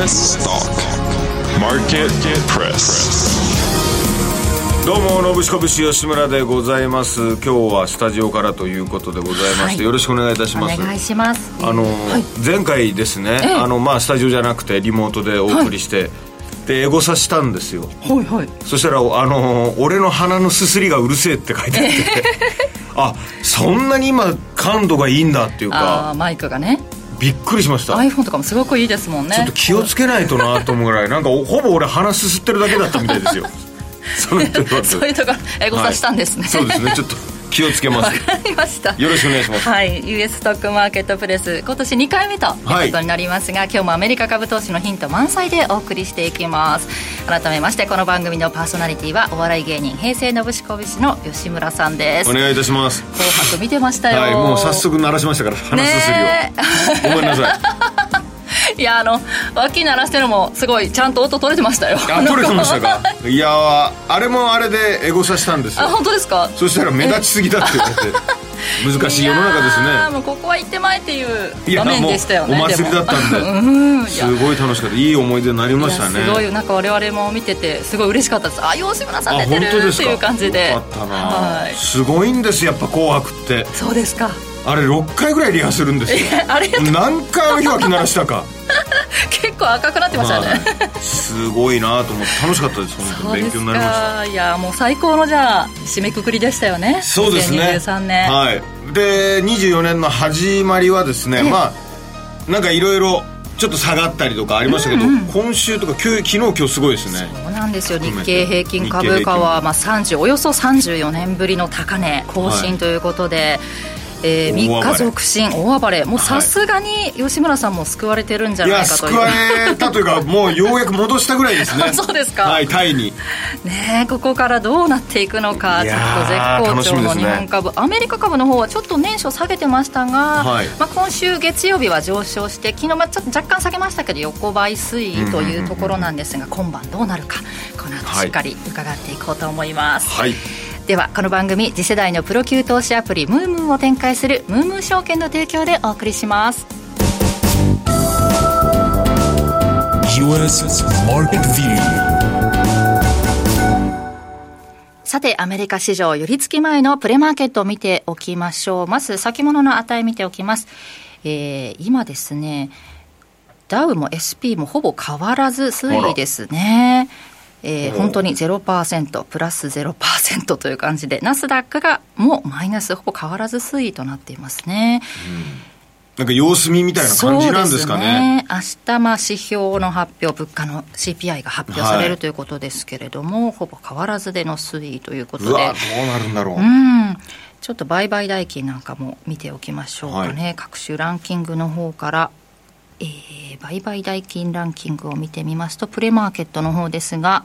US Stock Market Press. どうも、のぶしこぶし吉村でございます。今日はスタジオからということでございまして、はい、よろしくお願いいたします。お願いします。あの、はい、前回ですね、あの、まあ、スタジオじゃなくてリモートでお送りして、はいでエゴサしたんですよ。はいはい。そしたらあの俺の鼻のすすりがうるせえって書いてあってあそんなに今感度がいいんだっていうか。マイクがねびっくりしました。iPhone とかもすごくいいですもんね。ちょっと気をつけないとなと思うぐらい なんかほぼ俺鼻すすってるだけだったみたいですよ。そういうところエゴサしたんですね、はい、そうですね。ちょっと気をつけます。わかりました。よろしくお願いします。はい。US ストックマーケットプレス今年2回目ということになりますが、はい、今日もアメリカ株投資のヒント満載でお送りしていきます。改めましてこの番組のパーソナリティはお笑い芸人平成のぶしこびしの吉村さんです。お願いいたします。紅白見てましたよ、はい、もう早速鳴らしましたから話すすりを、ごめんなさい いやあの脇鳴らしてるのもすごいちゃんと音取れてましたよ。あ取れてましたか？いやあれもあれでエゴサしたんですよ。あ本当ですか？そしたら目立ちすぎだって言われて難しい世の中ですね。もうここは行ってまえっていう場面でしたよねお祭りだったんで。うんすごい楽しかった。いい思い出になりましたね。すごいなんか我々も見ててすごい嬉しかったです。あ吉村さん出てるっていう感じで。よかったな、はい、すごいんですやっぱ「紅白」って。そうですかあれ6回ぐらいリハするんですよ。あれ何回おひわき鳴らしたか。結構赤くなってましたね、はい、すごいなと思って楽しかったです。本当に勉強になりました。いやもう最高のじゃあ締めくくりでしたよね。そうですね。2023年。はい。で24年の始まりはですねまあなんかいろいろちょっと下がったりとかありましたけど、うんうん、今週とか昨日今日すごいですね。そうなんですよ。日経平均株価はまあ30およそ34年ぶりの高値更新ということで、はいえー、3日続伸大暴れ。もうさすがに吉村さんも救われてるんじゃないかという、いや救われたというかもうようやく戻したぐらいですね。そうですか。はいタイに。ねここからどうなっていくのか。ちょっと絶好調の日本株、ね、アメリカ株の方はちょっと年初下げてましたが、はい、まあ、今週月曜日は上昇して昨日まちょっと若干下げましたけど横ばい推移というところなんですが、今晩どうなるか。この後しっかり伺っていこうと思います、はいではこの番組次世代のプロ級投資アプリムームーを展開するムームー証券の提供でお送りしますさて、アメリカ市場、寄り付き前のプレマーケットを見ておきましょう。まず、先物の値見ておきます。えー、今ですね、ダウも SP もほぼ変わらず推移ですね。えー、本当に0%プラス0%という感じでナスダックがもうマイナスほぼ変わらず推移となっていますね。うんなんか様子見みたいな感じなんですかね。ね明日まあ指標の発表、物価の CPI が発表されるということですけれども、はい、ほぼ変わらずでの推移ということで。うわ、どうなるんだろう。うん。ちょっと売買代金なんかも見ておきましょうかね。はい、各種ランキングの方から、えー、売買代金ランキングを見てみますと、プレマーケットの方ですが、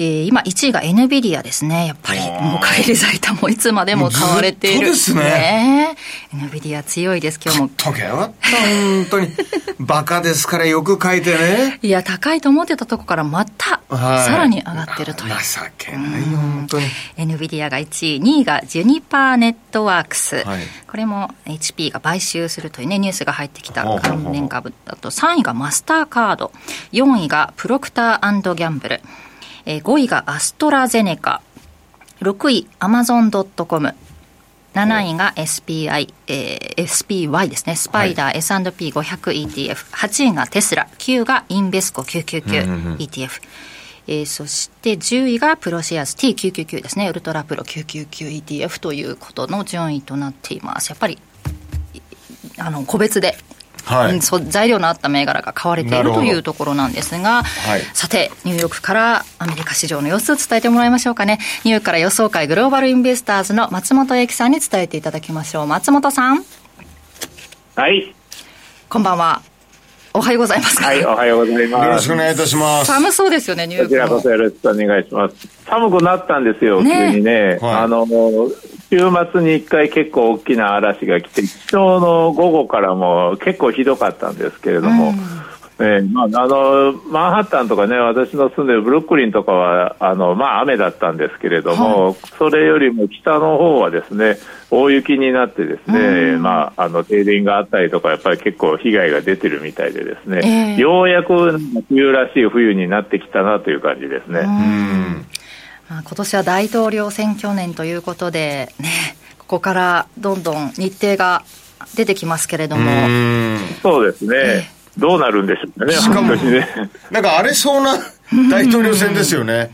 えー、今1位が NVIDIA ですね。やっぱり、もう帰り咲いたもいつまでも買われている。そうですね。ね NVIDIA 強いです、今日も。とけよ本当に。バカですからよく書いてね。いや、高いと思ってたとこからまた、さらに上がってるという。情けないよ、本当に。NVIDIA が1位、2位がジュニパーネットワークス。はい、これも HP が買収するというね、ニュースが入ってきた関連株だと、3位がマスターカード、4位がプロクターギャンブル。えー、5位がアストラゼネカ、6位アマゾンドットコム、7位が SPI、えー、SPY ですね。スパイダー、はい、S&P500ETF。8位がテスラ。9がインベスコ 999ETF。えー、そして10位がプロシェアス T999 ですね。ウルトラプロ 999ETF ということの順位となっています。やっぱり、あの、個別ではい、材料のあった銘柄が買われているというところなんですが、はい、さて、ニューヨークからアメリカ市場の様子を伝えてもらいましょうかね。ニューヨークから予想会グローバルインベスターズの松本英樹さんに伝えていただきましょう。松本さん。はい。こんばんは。おはようございます。はい、おはようございます。よろしくお願いいたします。寒そうですよね、ニューヨーク。こちらこそよろしくお願いします。寒くなったんですよ、ね、急にね。はい、あの、週末に1回結構大きな嵐が来て、昨日の午後からも結構ひどかったんですけれども、えーまあ、あのマンハッタンとかね、私の住んでるブルックリンとかはあの、まあ、雨だったんですけれども、はい、それよりも北の方はですね大雪になってですね、まあ、あの停電があったりとか、やっぱり結構被害が出てるみたいでですね、えー、ようやく冬らしい冬になってきたなという感じですね。まあ、今年は大統領選挙年ということで、ね、ここからどんどん日程が出てきますけれども。そうですね。えーどうなるんでしょうかね、しかも、ね、なんか荒れそうな大統領選ですよね。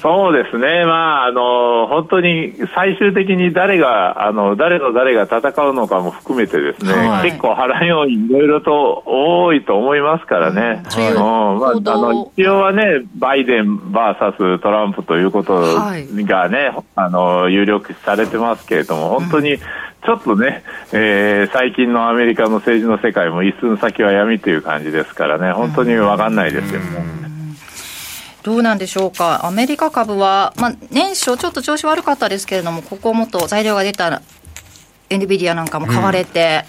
そうですね、まああの、本当に最終的に誰があの、誰と誰が戦うのかも含めて、ですね、はい、結構波乱要因、いろいろと多いと思いますからね、はい、うん。まあ、あの一応はね、バイデン VS トランプということがね、はい、あの有力視されてますけれども、本当に、ちょっとね、えー、最近のアメリカの政治の世界も一寸先は闇という感じですからね、本当に分かんないですよ、どうなんでしょうか、アメリカ株は、まあ、年初、ちょっと調子悪かったですけれども、ここもっと材料が出たら、エヌビディアなんかも買われて、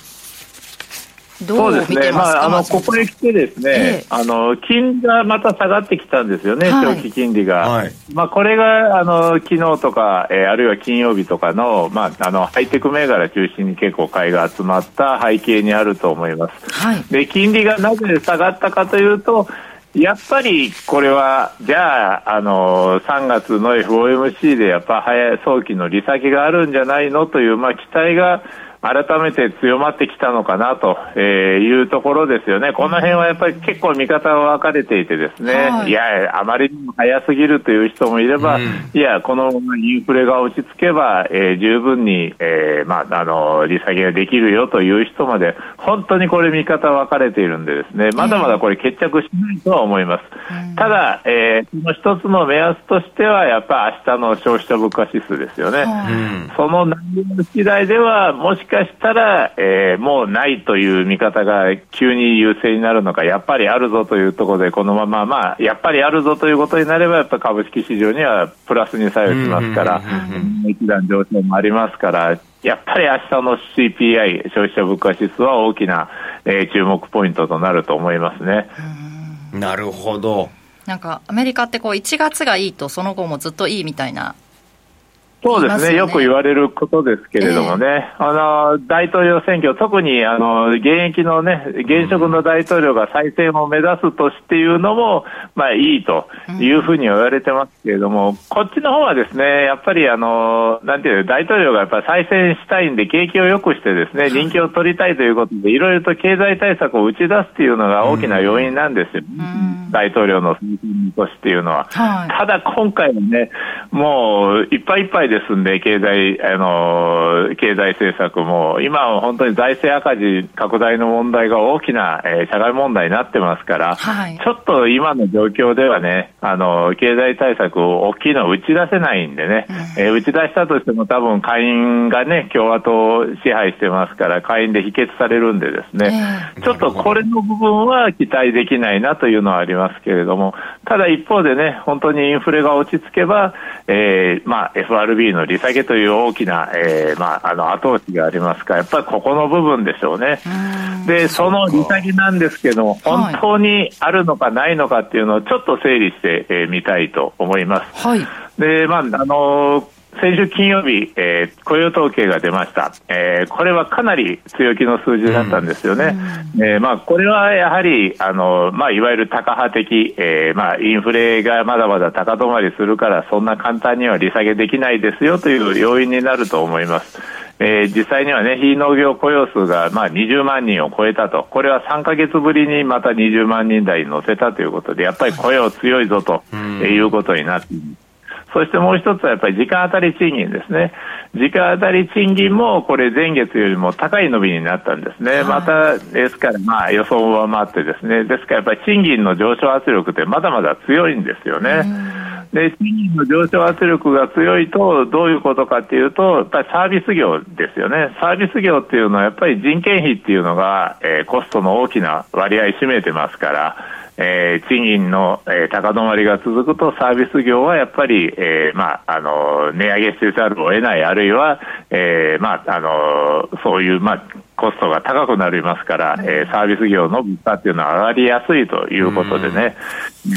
そうですね、まあ、あのここへ来て、ですね、ええ、あの金利がまた下がってきたんですよね、長期金利が。はい、まあ、これがあの昨日とか、えー、あるいは金曜日とかの,、まあ、あのハイテク銘柄中心に結構買いが集まった背景にあると思います。はい、で金利がなぜ下がったかというと、やっぱりこれは、じゃあ、あの3月の FOMC でやっぱ早早期の利下げがあるんじゃないのという、まあ、期待が改めて強まってきたのかなというところですよね、この辺はやっぱり結構見方が分かれていて、ですね、はい、いや、あまりにも早すぎるという人もいれば、うん、いや、このインフレが落ち着けば、えー、十分に、えーまあ、あの利下げができるよという人まで、本当にこれ、見方分かれているんで、ですね。まだまだこれ、決着しないとは思います。うん、ただ、えー、その一つの目安としては、やっぱり明日の消費者物価指数ですよね。うん、その内容次第ではもしかしたら、えー、もうないという見方が急に優勢になるのか、やっぱりあるぞというところで、このまま、まあ、やっぱりあるぞということになれば、やっぱ株式市場にはプラスに作用しますから、一段上昇もありますから、やっぱり明日の CPI、消費者物価指数は大きな、えー、注目ポイントとなると思いますね。なるほど。なんかアメリカってこう1月がいいとその後もずっといいみたいなそうですね、ね、よく言われることですけれどもね、えー、あの大統領選挙、特にあの現役のね、現職の大統領が再選を目指すとしていうのも、まあ、いいというふうに言われてますけれども、うん、こっちの方はですね、やっぱりあのなんていう大統領がやっぱ再選したいんで、景気を良くしてですね、人気を取りたいということで、いろいろと経済対策を打ち出すっていうのが大きな要因なんですよ、うん、大統領の推進としていうのは。はい、ただ今回はね、もういっぱいいっぱいですんで、経済、あの、経済政策も、今は本当に財政赤字拡大の問題が大きな、えー、社会問題になってますから、はい、ちょっと今の状況ではね、あの、経済対策を大きいのを打ち出せないんでね、うん、えー、打ち出したとしても多分下院がね、共和党を支配してますから、下院で否決されるんでですね、えー、ちょっとこれの部分は期待できないなというのはありますけれども、ただ一方でね、本当にインフレが落ち着けば、えー、まあ、FRB の利下げという大きな、えーまあ、あの後押しがありますから、やっぱりここの部分でしょうね。で、その利下げなんですけども、本当にあるのかないのかっていうのをちょっと整理してみ、えー、たいと思います。はい、で、まあ、あのー先週金曜日、えー、雇用統計が出ました、えー、これはかなり強気の数字だったんですよね、うん、えー、まあ、これはやはりあの、まあ、いわゆるタカ派的、えーまあ、インフレがまだまだ高止まりするから、そんな簡単には利下げできないですよという要因になると思います。えー、実際にはね、非農業雇用数がまあ20万人を超えたと、これは3か月ぶりにまた20万人台に乗せたということで、やっぱり雇用強いぞということになっています。そしてもう一つはやっぱり時間当たり賃金ですね。時間当たり賃金もこれ前月よりも高い伸びになったんですね。はい、またですからまあ予想を上回ってですね。ですからやっぱり賃金の上昇圧力ってまだまだ強いんですよね。で、賃金の上昇圧力が強いと、どういうことかっていうと、やっぱりサービス業ですよね。サービス業っていうのは、やっぱり人件費っていうのが、えー、コストの大きな割合占めてますから、えー、賃金の、えー、高止まりが続くとサービス業はやっぱり、えーまあ、あの値上げせざるを得ないあるいは、えーまあ、あのそういう、まあ、コストが高くなりますから、えー、サービス業の物価っていうのは上がりやすいということでね、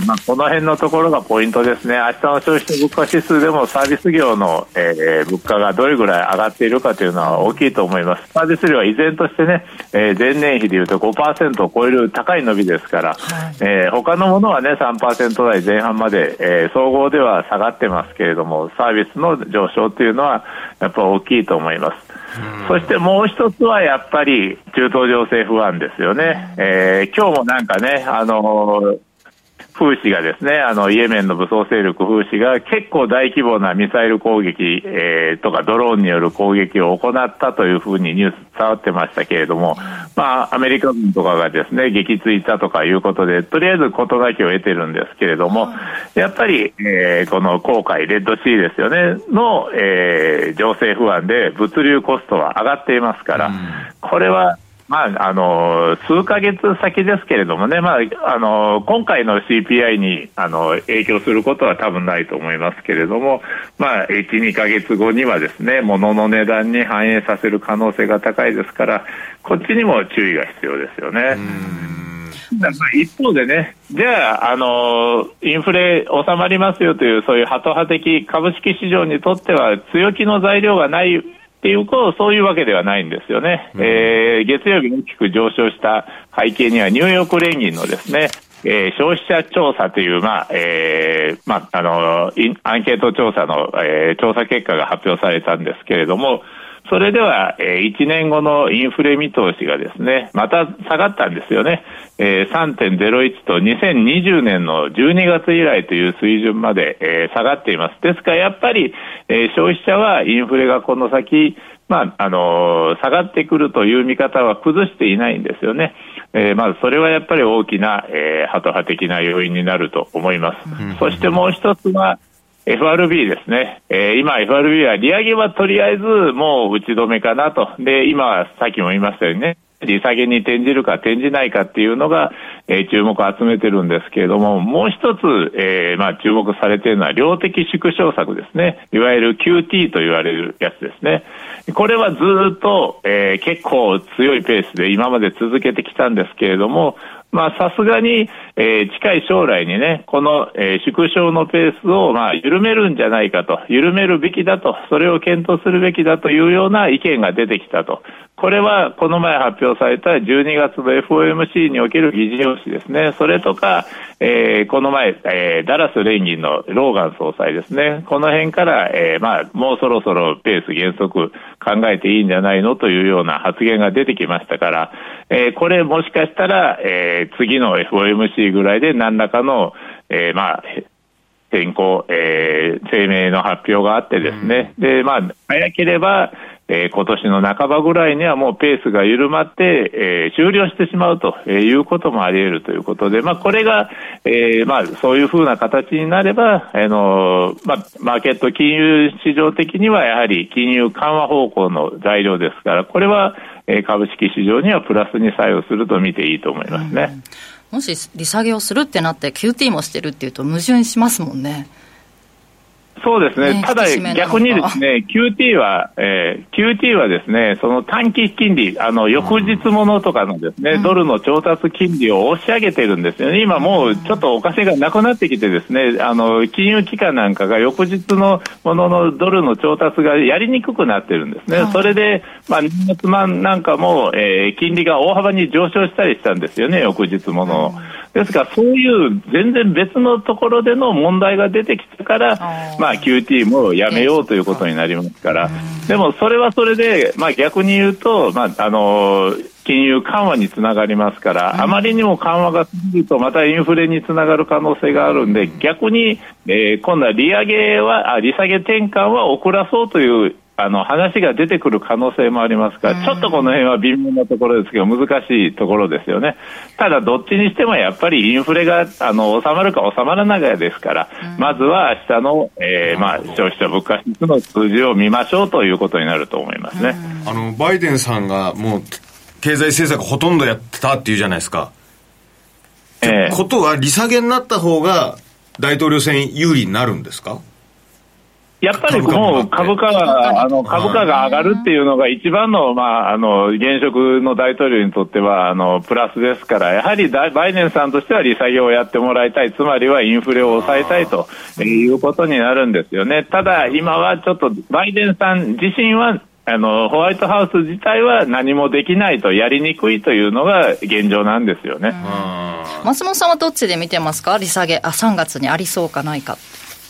まあ、この辺のところがポイントですね、明日の消費者物価指数でもサービス業の、えー、物価がどれぐらい上がっているかというのは大きいと思います。サービス量は依然としてね、えー、前年比でいうと5%を超える高い伸びですから、はい、えー、他のものはね、3%台前半まで、えー、総合では下がってますけれども、サービスの上昇というのはやっぱ大きいと思います。そしてもう一つはやっぱり中東情勢不安ですよね、えー、今日もなんかね、あのーフーシがですね、あの、イエメンの武装勢力フーシが結構大規模なミサイル攻撃、えー、とかドローンによる攻撃を行ったというふうにニュース伝わってましたけれども、まあ、アメリカ軍とかがですね、撃墜したとかいうことで、とりあえず事なきを得てるんですけれども、やっぱり、えー、この航海、レッドシーですよね、の、えー、情勢不安で物流コストは上がっていますから、これはまあ、あの数か月先ですけれどもね、まあ、あの今回の CPI にあの影響することは多分ないと思いますけれども、まあ、1、2か月後にはですね物の値段に反映させる可能性が高いですから、こっちにも注意が必要ですよね。一方でね、じゃあ、あのインフレ収まりますよという、そういうハト派的株式市場にとっては、強気の材料がないっていうと、そういうわけではないんですよね。うん、えー、月曜日に大きく上昇した背景には、ニューヨーク連銀のですね、えー、消費者調査という、まあ、えー、まあ、あの、アンケート調査の、えー、調査結果が発表されたんですけれども、それでは、えー、1年後のインフレ見通しがですね、また下がったんですよね。えー、3.01と2020年の12月以来という水準まで、えー、下がっています。ですからやっぱり、えー、消費者はインフレがこの先、まあ、あのー、下がってくるという見方は崩していないんですよね。えー、まずそれはやっぱり大きな、えー、ハト派的な要因になると思います。そしてもう一つは、FRB ですね、えー、今、FRB は利上げはとりあえずもう打ち止めかなと、で今、さっきも言いましたよね、利下げに転じるか転じないかっていうのが、えー、注目を集めてるんですけれども、もう一つ、えー、まあ、注目されているのは量的縮小策ですね。いわゆる QT と言われるやつですね。これはずっと、えー、結構強いペースで今まで続けてきたんですけれども、まあ、さすがに、えー、近い将来にね、この、えー、縮小のペースを、まあ、緩めるんじゃないかと、緩めるべきだと、それを検討するべきだというような意見が出てきたと。これは、この前発表された12月の FOMC における議事要旨ですね。それとか、えー、この前、えー、ダラス連銀のローガン総裁ですね。この辺から、えー、まあ、もうそろそろペース減速考えていいんじゃないのというような発言が出てきましたから、えー、これもしかしたら、えー、次の FOMC ぐらいで何らかの、えー、まあ、先行、えー、声明の発表があってですね、うん、で、まあ、早ければ、えー、今年の半ばぐらいにはもうペースが緩まって、えー、終了してしまうということもあり得るということで、まあ、これが、えー、まあ、そういうふうな形になれば、あのまあ、マーケット金融市場的にはやはり金融緩和方向の材料ですから、これは、え株式市場にはプラスに作用すると見ていいと思いますね。もし利下げをするってなって QT もしてるっていうと矛盾しますもんね。そうですね、ねただ逆にですね、QT は、えー、QT はですね、その短期金利、あの、翌日ものとかのですね、うん、ドルの調達金利を押し上げてるんですよね。今もうちょっとお金がなくなってきてですね、あの、金融機関なんかが翌日のもののドルの調達がやりにくくなってるんですね。それで、まあ、年末なんかも、えー、金利が大幅に上昇したりしたんですよね、翌日もの。うんですから、そういう全然別のところでの問題が出てきたから、まあ、QT もやめようということになりますから、でもそれはそれで、まあ、逆に言うと、まあ、あの金融緩和につながりますから、あまりにも緩和が続くと、またインフレにつながる可能性があるんで、逆に、えー、今度は利上げは、あ利下げ転換は遅らそうというあの話が出てくる可能性もありますから、ちょっとこの辺は微妙なところですけど、難しいところですよね。ただ、どっちにしてもやっぱりインフレがあの収まるか収まらないかですから、まずは明日の、えーまあ、消費者物価指数の数字を見ましょうということになると思いますね。あのバイデンさんがもう経済政策ほとんどやってたっていうじゃないですか。えー、ことは利下げになった方が大統領選有利になるんですか？やっぱりもう株価が、あの、株価が上がるっていうのが一番の、まあ、あの、現職の大統領にとっては、あの、プラスですから、やはりバイデンさんとしては利下げをやってもらいたい、つまりはインフレを抑えたいということになるんですよね。ただ、今はちょっと、バイデンさん自身は、あの、ホワイトハウス自体は何もできないと、やりにくいというのが現状なんですよね。松本さんはどっちで見てますか？利下げ、あ、3月にありそうかないか。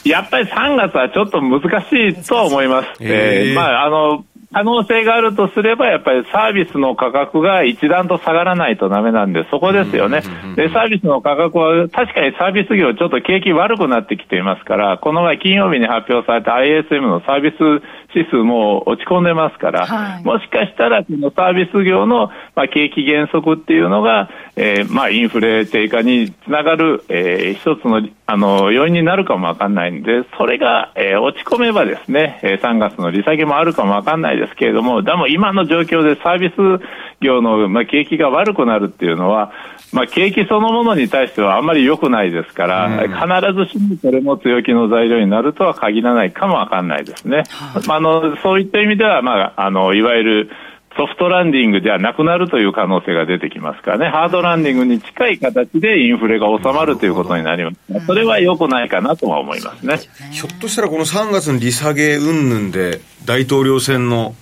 やっぱり3月はちょっと難しいとは思います。えー、まあ、あの、可能性があるとすれば、やっぱりサービスの価格が一段と下がらないとダメなんで、そこですよね。で、サービスの価格は、確かにサービス業、ちょっと景気悪くなってきていますから、この前金曜日に発表された ISM のサービス指数も落ち込んでますから、はい、もしかしたらこのサービス業の、まあ、景気減速っていうのが、えー、まあ、インフレ低下につながる、えー、一つのあの要因になるかもわかんないんで、それが、えー、落ち込めばですね、3月の利下げもあるかもわかんないですけれども、でも今の状況でサービス業の、まあ、景気が悪くなるっていうのは、まあ、景気そのものに対してはあんまり良くないですから、うん、必ずしもそれも強気の材料になるとは限らないかもわかんないですね。はい、まあ、あのそういった意味では、まあ、あのいわゆるソフトランディングではなくなるという可能性が出てきますからね、ハードランディングに近い形でインフレが収まるということになります。それは良くないかなとは思いますね。ひょっとしたらこの3月の利下げ云々で大統領選の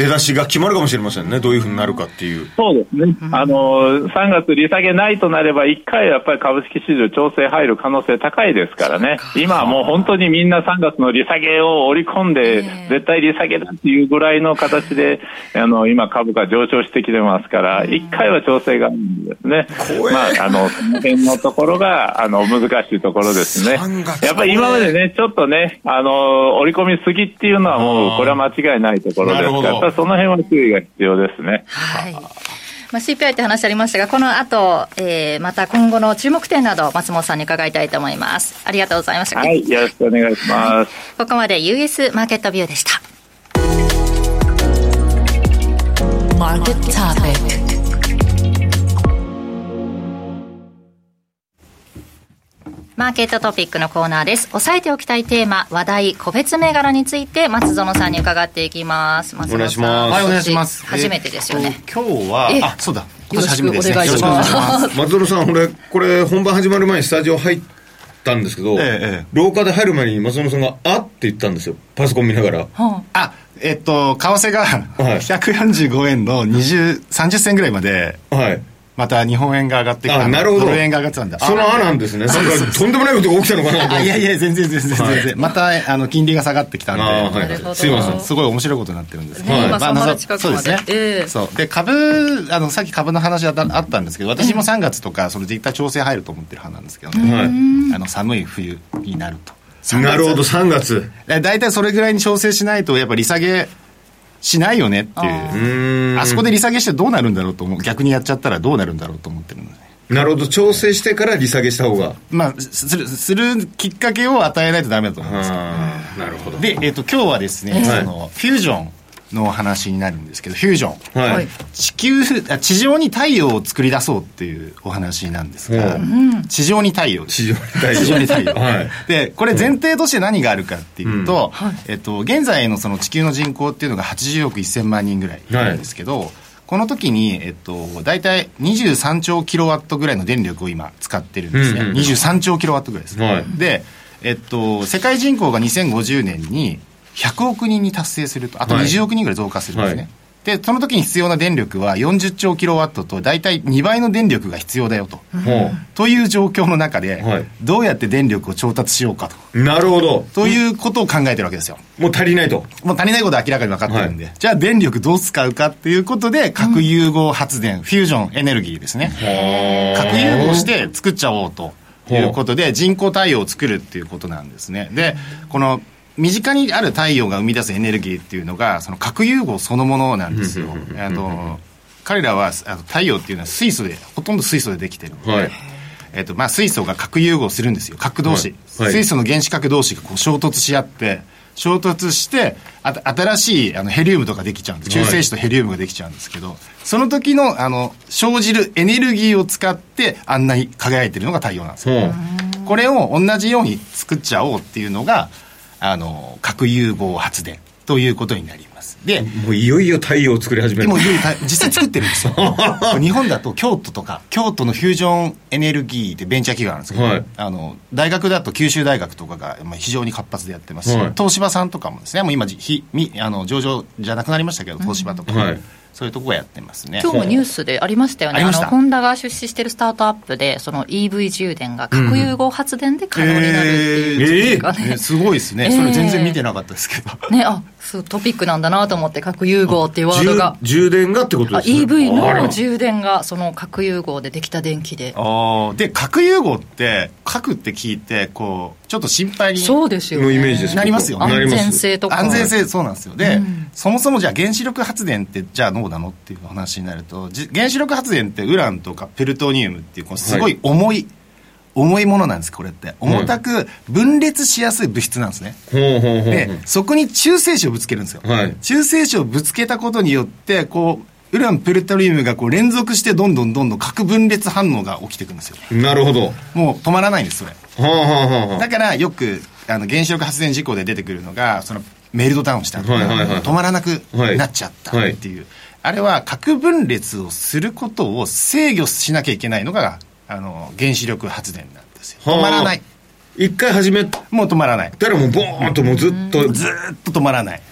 出だしが決まるかもしれませんね、どういうふうになるかっていう。そうですね。あの、3月利下げないとなれば、1回やっぱり株式市場調整入る可能性高いですからね。今はもう本当にみんな3月の利下げを織り込んで、絶対利下げだっていうぐらいの形で、あの、今株価上昇してきてますから、1回は調整があるんですね。まあ、あの、その辺のところが、あの、難しいところですね。やっぱり今までね、ちょっとね、あの、織り込みすぎっていうのはもう、これは間違いないところですから、その辺は注意が必要ですね。はい。まあ、CPI って話ありましたが、この後、えー、また今後の注目点など、松本さんに伺いたいと思います。ありがとうございました。はい、よろしくお願いします。ここまで US マーケットビューでした。マーケットトピックマーケットトピックのコーナーです。押さえておきたいテーマ、話題、個別銘柄について、松園さんに伺っていきます。松園さん。はい、お願いします。初めてですよね。今日は、あ、そうだ。今年初めてですね。よろしくお願いします。松園さん、俺、これ、本番始まる前にスタジオ入ったんですけど、ええ、廊下で入る前に松園さんが、あって言ったんですよ。パソコン見ながら。あ、えっと、為替が145円の20、30銭ぐらいまで、はい。また日本円が上がってきたなるほど。ドル円が上がってたんだ。そのあなんですね。なんかとんでもないことが起きたのかないやいや全然全然全然、はい、またあの金利が下がってきたんで、はい、すいません。すごい面白いことになってるんですね、はい。まあ、そうですね、えー、そう。で株あのさっき株の話あったんですけど私も3月とかその実態調整入ると思ってる派なんですけどね、はい、あの寒い冬になると。なるほど3月。大体それぐらいに調整しないとやっぱ利下げしないよねっていう。あそこで利下げしてどうなるんだろうと思う。逆にやっちゃったらどうなるんだろうと思ってるので。なるほど。調整してから利下げした方が。まあするするきっかけを与えないとダメだと思うんですなるほど。で、えーと、今日はですね、そのフュージョンの話になるんですけどフュージョン、はい、地球地上に太陽を作り出そうっていうお話なんですが、うん、地上に太陽地上に太陽。地上に太陽、はい、でこれ前提として何があるかっていうと、うん、えっと、現在のその地球の人口っていうのが80億1000万人ぐらいなんですけど、はい、この時に、えっと、大体23兆キロワットぐらいの電力を今使ってるんですね、うんうん、23兆キロワットぐらいです、はい、でえっと、世界人口が2050年に100億人に達成すると、あと20億人ぐらい増加するんですね。はい、で、その時に必要な電力は40兆キロワットと、大体2倍の電力が必要だよと。という状況の中で、はい、どうやって電力を調達しようかと。なるほど。ということを考えてるわけですよ。もう足りないと。もう足りないことは明らかに分かってるんで、はい、じゃあ電力どう使うかっていうことで、核融合発電、うん、フュージョンエネルギーですね。核融合して作っちゃおうと。いうことで人工太陽を作るっていうことなんですね。で、この身近にある太陽が生み出すエネルギーっていうのがその核融合そのものなんですよ。あの彼らはあの太陽っていうのは水素でほとんど水素でできてる。ので、はい、えっとまあ、水素が核融合するんですよ。核同士、はい。はい、水素の原子核同士がこう衝突し合って衝突してあ新しいあのヘリウムとかできちゃうんです。中性子とヘリウムができちゃうんですけど、その時のあの生じるエネルギーを使ってあんなに輝いてるのが太陽なんですよ、これを同じように作っちゃおうっていうのがあの核融合発電ということになります。でもういよいよ太陽を作り始める。もいよいよ実際作ってるんですよ。日本だと京都とか京都のフュージョンエネルギーってベンチャー企業なんですけど、はい、あの大学だと九州大学とかが非常に活発でやってます。し、はい、東芝さんとかもですねもう今ひみあの上場じゃなくなりましたけど東芝とか、うんはいそういうとこがやってますね。今日もニュースでありましたよね、あのホンダが出資しているスタートアップで、その EV 充電が核融合発電で可能になるっていう、ね。えーえー、すごいですね、それ全然見てなかったですけど。ね、あそうトピックなんだなと思って、核融合っていうワードが。充電がってことですね。EV の充電が、その核融合でできた電気で。あで、核融合って、核って聞いて、こう、ちょっと心配にそうですよ、ね、のイメージですなりますよね。安全性とか。安全性、そうなんですよ。で、うん、そもそもじゃあ原子力発電ってじゃあどうなのっていう話になると、原子力発電ってウランとかペルトニウムっていう、こうすごい重い、はい重いものなんですこれって。重たく分裂しやすい物質なんですね、でそこに中性子をぶつけるんですよ、はい、中性子をぶつけたことによってこうウランプルトリウムがこう連続してどんどんどんどん核分裂反応が起きていくんですよ。なるほど。もう止まらないんですそれ。だからよくあの原子力発電事故で出てくるのがそのメルトダウンしたはいはいはい、止まらなくなっちゃったっていう、はい、あれは核分裂をすることを制御しなきゃいけないのがあの原子力発電なんですよ。止まらない。一回始めもう止まらない。だからもうボーンともうずっと。ずっと止まらない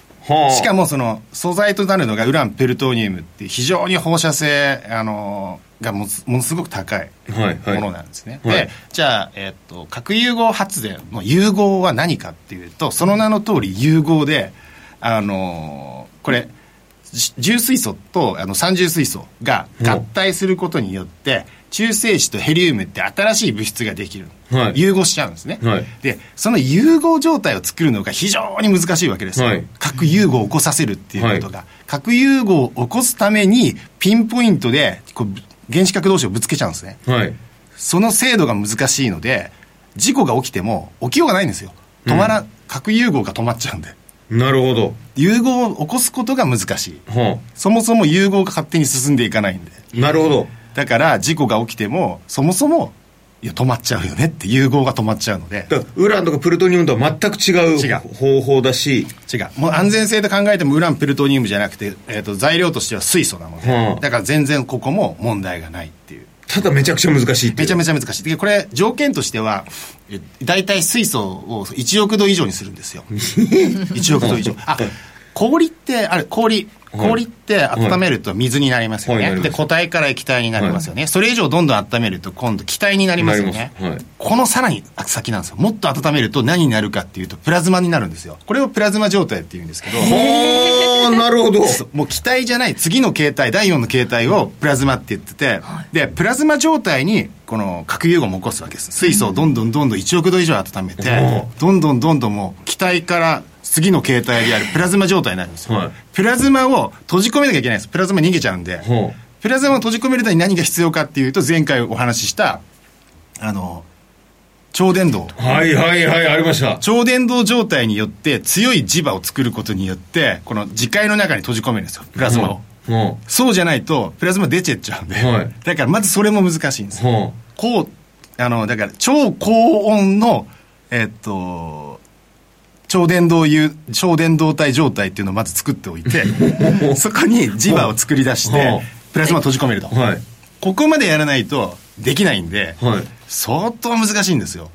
しかもその素材となるのがウランペルトニウムって非常に放射性あのがものすごく高いものなんですね、はい。はい、でじゃあ、えー、っと核融合発電の融合は何かっていうとその名の通り融合であのこれ重水素とあの三重水素が合体することによって、中性子とヘリウムって新しい物質ができる、はい、融合しちゃうんですね、はい、でその融合状態を作るのが非常に難しいわけですよ、はい、核融合を起こさせるっていうことが、核融合を起こすためにピンポイントでこう原子核同士をぶつけちゃうんですね、その精度が難しいので事故が起きても起きようがないんですよ。止まら、うん、核融合が止まっちゃうんで。なるほど。融合を起こすことが難しい、はあ、そもそも融合が勝手に進んでいかないんで。なるほどだから事故が起きてもそもそもいや止まっちゃうよねって融合が止まっちゃうので。ウランとかプルトニウムとは全く違う方法だし。違う。もう安全性で考えてもウランプルトニウムじゃなくて、えーと、材料としては水素なので、はあ、だから全然ここも問題がないっていう。ただめちゃくちゃ難しいめちゃめちゃ難しい。でこれ条件としては大体水素を1億度以上にするんですよ。1億度以上。あ氷ってあれ氷。氷って温めると水になりますよね、はい、で固体から液体になりますよね、はい、それ以上どんどん温めると今度気体になりますよね、はい、このさらに先なんですよ。もっと温めると何になるかっていうとプラズマになるんですよ。これをプラズマ状態っていうんですけど。あなるほど。もう気体じゃない次の形態第4の形態をプラズマって言ってて、でプラズマ状態にこの核融合も起こすわけです。水素をどんどんどんどん1億度以上温めて、どんどんどんどんもう気体から次の形態であるプラズマ状態になるんですよ、はい、プラズマを閉じ込めなきゃいけないです。プラズマ逃げちゃうんで、プラズマを閉じ込めるために何が必要かっていうと前回お話ししたあの超電導。はいはいはいありました。超電導状態によって強い磁場を作ることによってこの磁界の中に閉じ込めるんですよ。プラズマを、そうじゃないとプラズマ出ちゃっちゃうんで、はい、だからまずそれも難しいんです。よ、こうあのだから超高温のえっと超電導超電導体状態っていうのをまず作っておいて そこに磁場を作り出してプラズマを閉じ込めると、はい、ここまでやらないとできないんで、はい、相当難しいんですよ。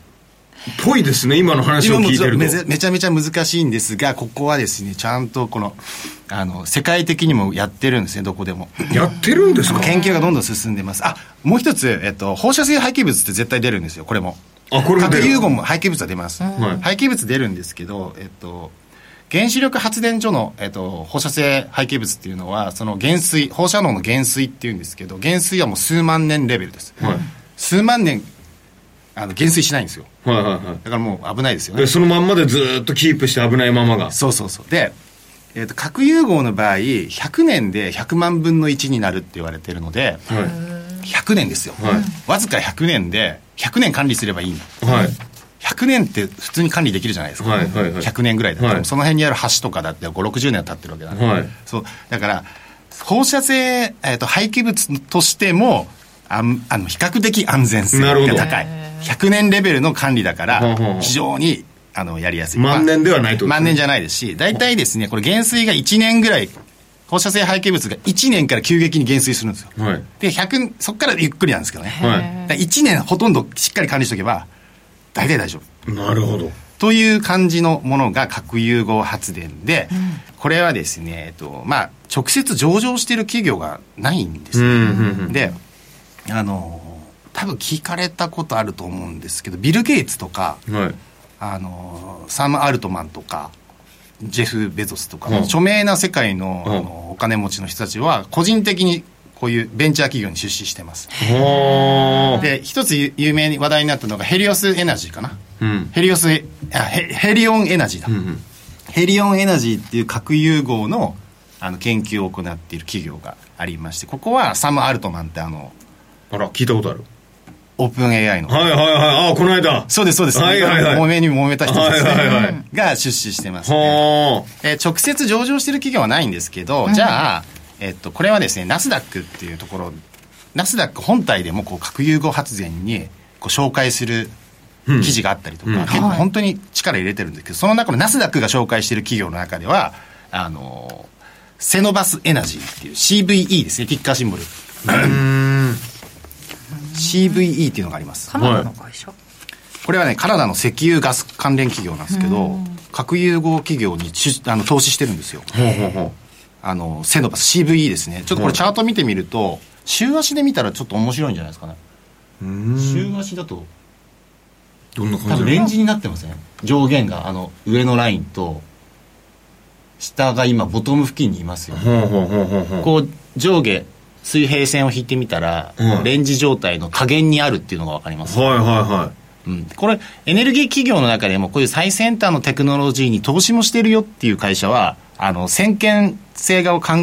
ぽいですね今の話を聞いてると。めちゃめちゃ難しいんですがここはですねちゃんとこのあの世界的にもやってるんですねどこでも。やってるんですか？研究がどんどん進んでます。あもう一つ、えっと、放射性廃棄物って絶対出るんですよこれも核融合も廃棄物は出ます、はい、廃棄物出るんですけど、えっと、原子力発電所の、えっと、放射性廃棄物っていうのはその減衰放射能の減衰っていうんですけど減衰はもう数万年レベルです、はい、数万年あの減衰しないんですよ、はいはいはい、だからもう危ないですよね。そのまんまでずっとキープして危ないままが。そうそうそう。で、えーと、核融合の場合100年で100万分の1になるって言われてるので、はい、100年ですよ、はい、わずか100年で100年管理すればいいの、はい、100年って普通に管理できるじゃないですか、はいはいはい、100年ぐらいだったら、その辺にある橋とかだって560年は経ってるわけだから、はい、そう。だから放射性、えーと、廃棄物としてもああの比較的安全性が高い。100年レベルの管理だから非常にあの、やりやすい。万年ではないと、ね、万年じゃないですし、大体ですね、これ減衰が1年ぐらい、放射性廃棄物が1年から急激に減衰するんですよ。はい、で、100、そこからゆっくりなんですけどね。はい、1年ほとんどしっかり管理しておけば、大体大丈夫。なるほど。という感じのものが核融合発電で、うん、これはですね、えっと、まあ、直接上場している企業がないんですよ。で、あの、多分聞かれたことあると思うんですけど、ビル・ゲイツとか、はい、あの、サム・アルトマンとか、ジェフ・ベゾスとか、うん、著名な世界の,、あのお金持ちの人たちは、個人的にこういうベンチャー企業に出資してます。で、一つ有名に話題になったのがヘリオスエナジーかな？うん、ヘリオスヘ、ヘリオンエナジーだ、うんうん。ヘリオンエナジーっていう核融合のあの研究を行っている企業がありまして、ここはサム・アルトマンってあの、あら、聞いたことある。オープン AI の。はいはいはい。ああ、この間。そうです、そうです。はいはいはい。揉めに揉めた人ですね。はいはいはい。が出資してますね。え直接上場してる企業はないんですけど、じゃあ、えっと、これはですね、ナスダックっていうところ、ナスダック本体でもこう核融合発電にこう紹介する記事があったりとか、うん、結構本当に力入れてるんですけど、その中のナスダックが紹介している企業の中では、あの、セノバスエナジーっていう CVE ですね、ティッカーシンボル。CVE っていうのがあります。カナダの会社、これはね、カナダの石油ガス関連企業なんですけど、核融合企業にあの投資してるんですよ。ほうほうほうあの、セノバス CVE ですね。ちょっとこれチャート見てみると、週足で見たらちょっと面白いんじゃないですかね。週足だと、どんな感じ？多分レンジになってません、ね、上限が、あの、上のラインと、下が今ボトム付近にいますよ、ね、こう上下水平線を引いてみたら、うん、レンジ状態の加減にあるっていうのが分かります、はいはいはい。うん、これエネルギー企業の中でもこういう最先端のテクノロジーに投資もしてるよっていう会社はあの先見性がを考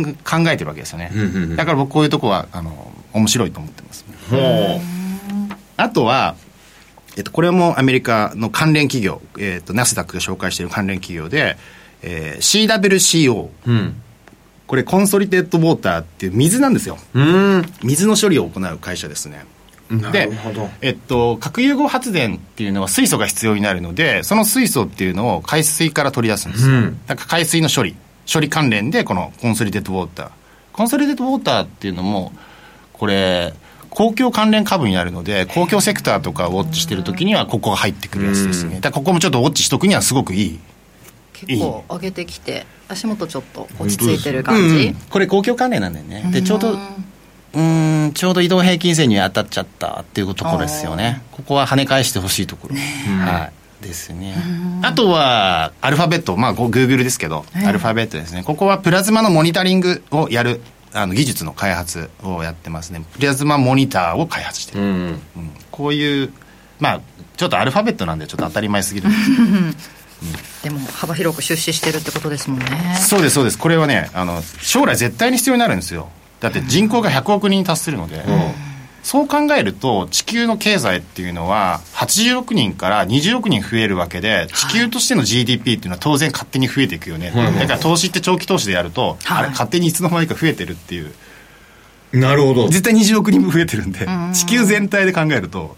えてるわけですよね、うんうんうん、だから僕こういうとこはあの面白いと思ってます、ね、あとはえっと、これもアメリカの関連企業、えっと、ナスダックが紹介している関連企業で、えー、CWCO、うん、これコンソリテッドウォーターっていう水なんですよ。水の処理を行う会社ですね。で、えっと、核融合発電っていうのは水素が必要になるのでその水素っていうのを海水から取り出すんです。よ、うん、だから海水の処理。処理関連でこのコンソリテッドウォーター。コンソリテッドウォーターっていうのもこれ公共関連株になるので公共セクターとかをウォッチしてる時にはここが入ってくるやつですね、だからここもちょっとウォッチしとくにはすごくいい結構上げてきて足元ちょっと落ち着いてる感じ、うん、これ公共関連なんだよね。でちょうどうんちょうど移動平均線に当たっちゃったっていうところですよね。ここは跳ね返してほしいところ、はい。ですね。あとはアルファベット。まあグーグルですけど、アルファベットですね。ここはプラズマのモニタリングをやるあの技術の開発をやってますね。プラズマモニターを開発してる、うん、うん、こういうまあちょっとアルファベットなんでちょっと当たり前すぎるで も幅広く出資してるってことですもんね。そうですそうです。これはねあの将来絶対に必要になるんですよ。だって人口が100億人に達するので、うん、そう考えると地球の経済っていうのは80億人から20億人増えるわけで地球としての GDP っていうのは当然勝手に増えていくよね、はい、だから投資って長期投資でやると、はい、あれ勝手にいつの間にか増えてるっていう。なるほど。絶対20億人も増えてるんで。地球全体で考えると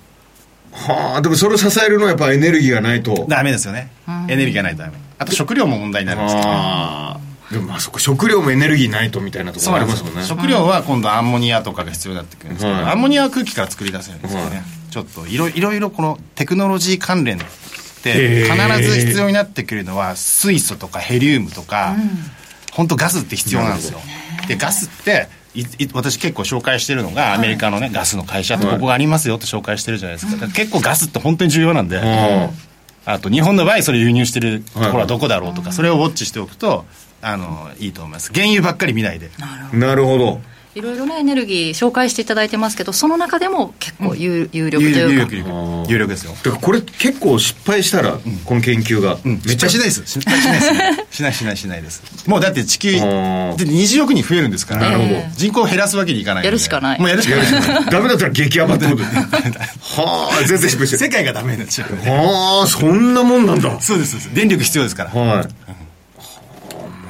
はあでもそれを支えるのはやっぱエネルギーがないと。ダメですよね。エネルギーがないとダメ。あと食料も問題になるんですけど、でもまあそこ食料もエネルギーないとみたいなところありますもんね。食料は今度アンモニアとかが必要になってくるんですけど、はい、アンモニアは空気から作り出せるんですよね、はい、ちょっといろいろいろこのテクノロジー関連って必ず必要になってくるのは水素とかヘリウムとか、うん、本当ガスって必要なんですよでガスって私結構紹介してるのがアメリカのね、ガスの会社ってここがありますよって紹介してるじゃないですか,、結構ガスって本当に重要なんで、あと日本の場合それ輸入してるところはどこだろうとか、それをウォッチしておくとあのいいと思います。原油ばっかり見ないで。なるほどいろいろねエネルギー紹介していただいてますけどその中でも結構有,、有力というか。有力ですよ。だからこれ結構失敗したら、この研究が、めっちゃしないです。失敗しないです。ねしないしないしないです。もうだって地球で20億人増えるんですからなるほど。人口を減らすわけにいかないやるしかない。もうやるしかない。ダメだったら激ヤバってこと。はあ全然失敗して世界がダメになっちゃうはあそんなもんなんだ。そうです電力必要ですから。はい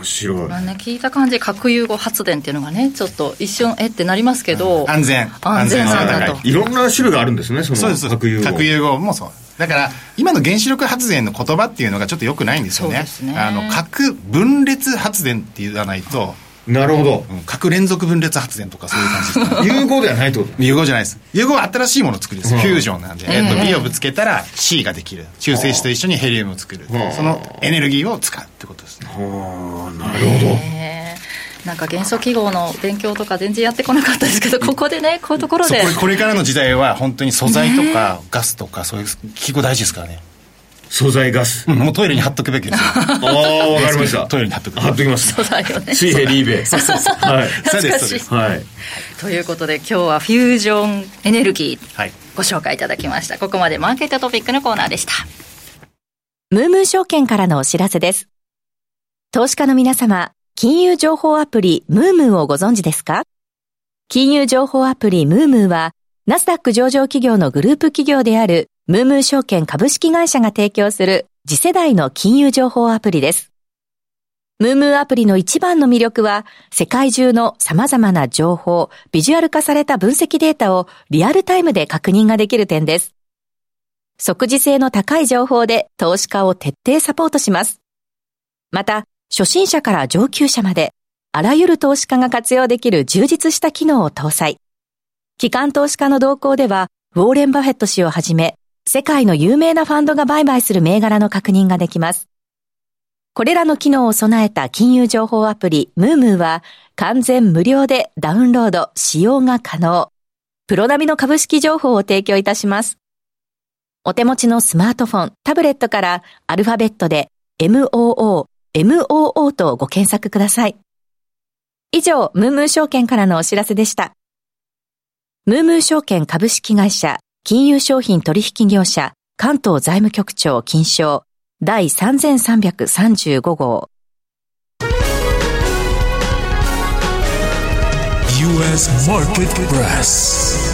面白い、まあね、聞いた感じ核融合発電っていうのがねちょっと一瞬えってなりますけど、安全。安全性が高い。いろんな種類があるんですねその核融合。核融合もそう。だから今の原子力発電の言葉っていうのがちょっとよくないんですよね。ね。あの核分裂発電って言わないとなるほど、うん、核連続分裂発電とかそういう感じです、融合ではないってこと？融合じゃないです。融合は新しいものを作るんです、うん、フュージョンなんで、えー、B をぶつけたら C ができる。中性子と一緒にヘリウムを作る。そのエネルギーを使うってことですね。なるほど、なんか元素記号の勉強とか全然やってこなかったですけどここでねこういうところで。これからの時代は本当に素材とかガスとかそういう記号大事ですからね素材ガス、うん、もうトイレに貼っとくべきですよ。ああわかりました。トイレに貼っとく。貼っときます。素材をね。水平リーベそうそうそう。はい。そうですそうですはい。ということで今日はフュージョンエネルギー、はい、ご紹介いただきました。ここまでマーケットトピックのコーナーでした。ムームー証券からのお知らせです。投資家の皆様金融情報アプリムームーをご存知ですか？金融情報アプリムームーはナスダック上場企業のグループ企業であるムームー証券株式会社が提供する次世代の金融情報アプリです。ムームーアプリの一番の魅力は、世界中の様々な情報、ビジュアル化された分析データをリアルタイムで確認ができる点です。即時性の高い情報で投資家を徹底サポートします。また、初心者から上級者まで、あらゆる投資家が活用できる充実した機能を搭載。機関投資家の動向では、ウォーレン・バフェット氏をはじめ、世界の有名なファンドが売買する銘柄の確認ができます。これらの機能を備えた金融情報アプリムームーは完全無料でダウンロード、使用が可能。プロ並みの株式情報を提供いたします。お手持ちのスマートフォン、タブレットからアルファベットで MOO、MOO とご検索ください。以上、ムームー証券からのお知らせでした。ムームー証券株式会社金融商品取引業者関東財務局長金賞第3335号。US Market Press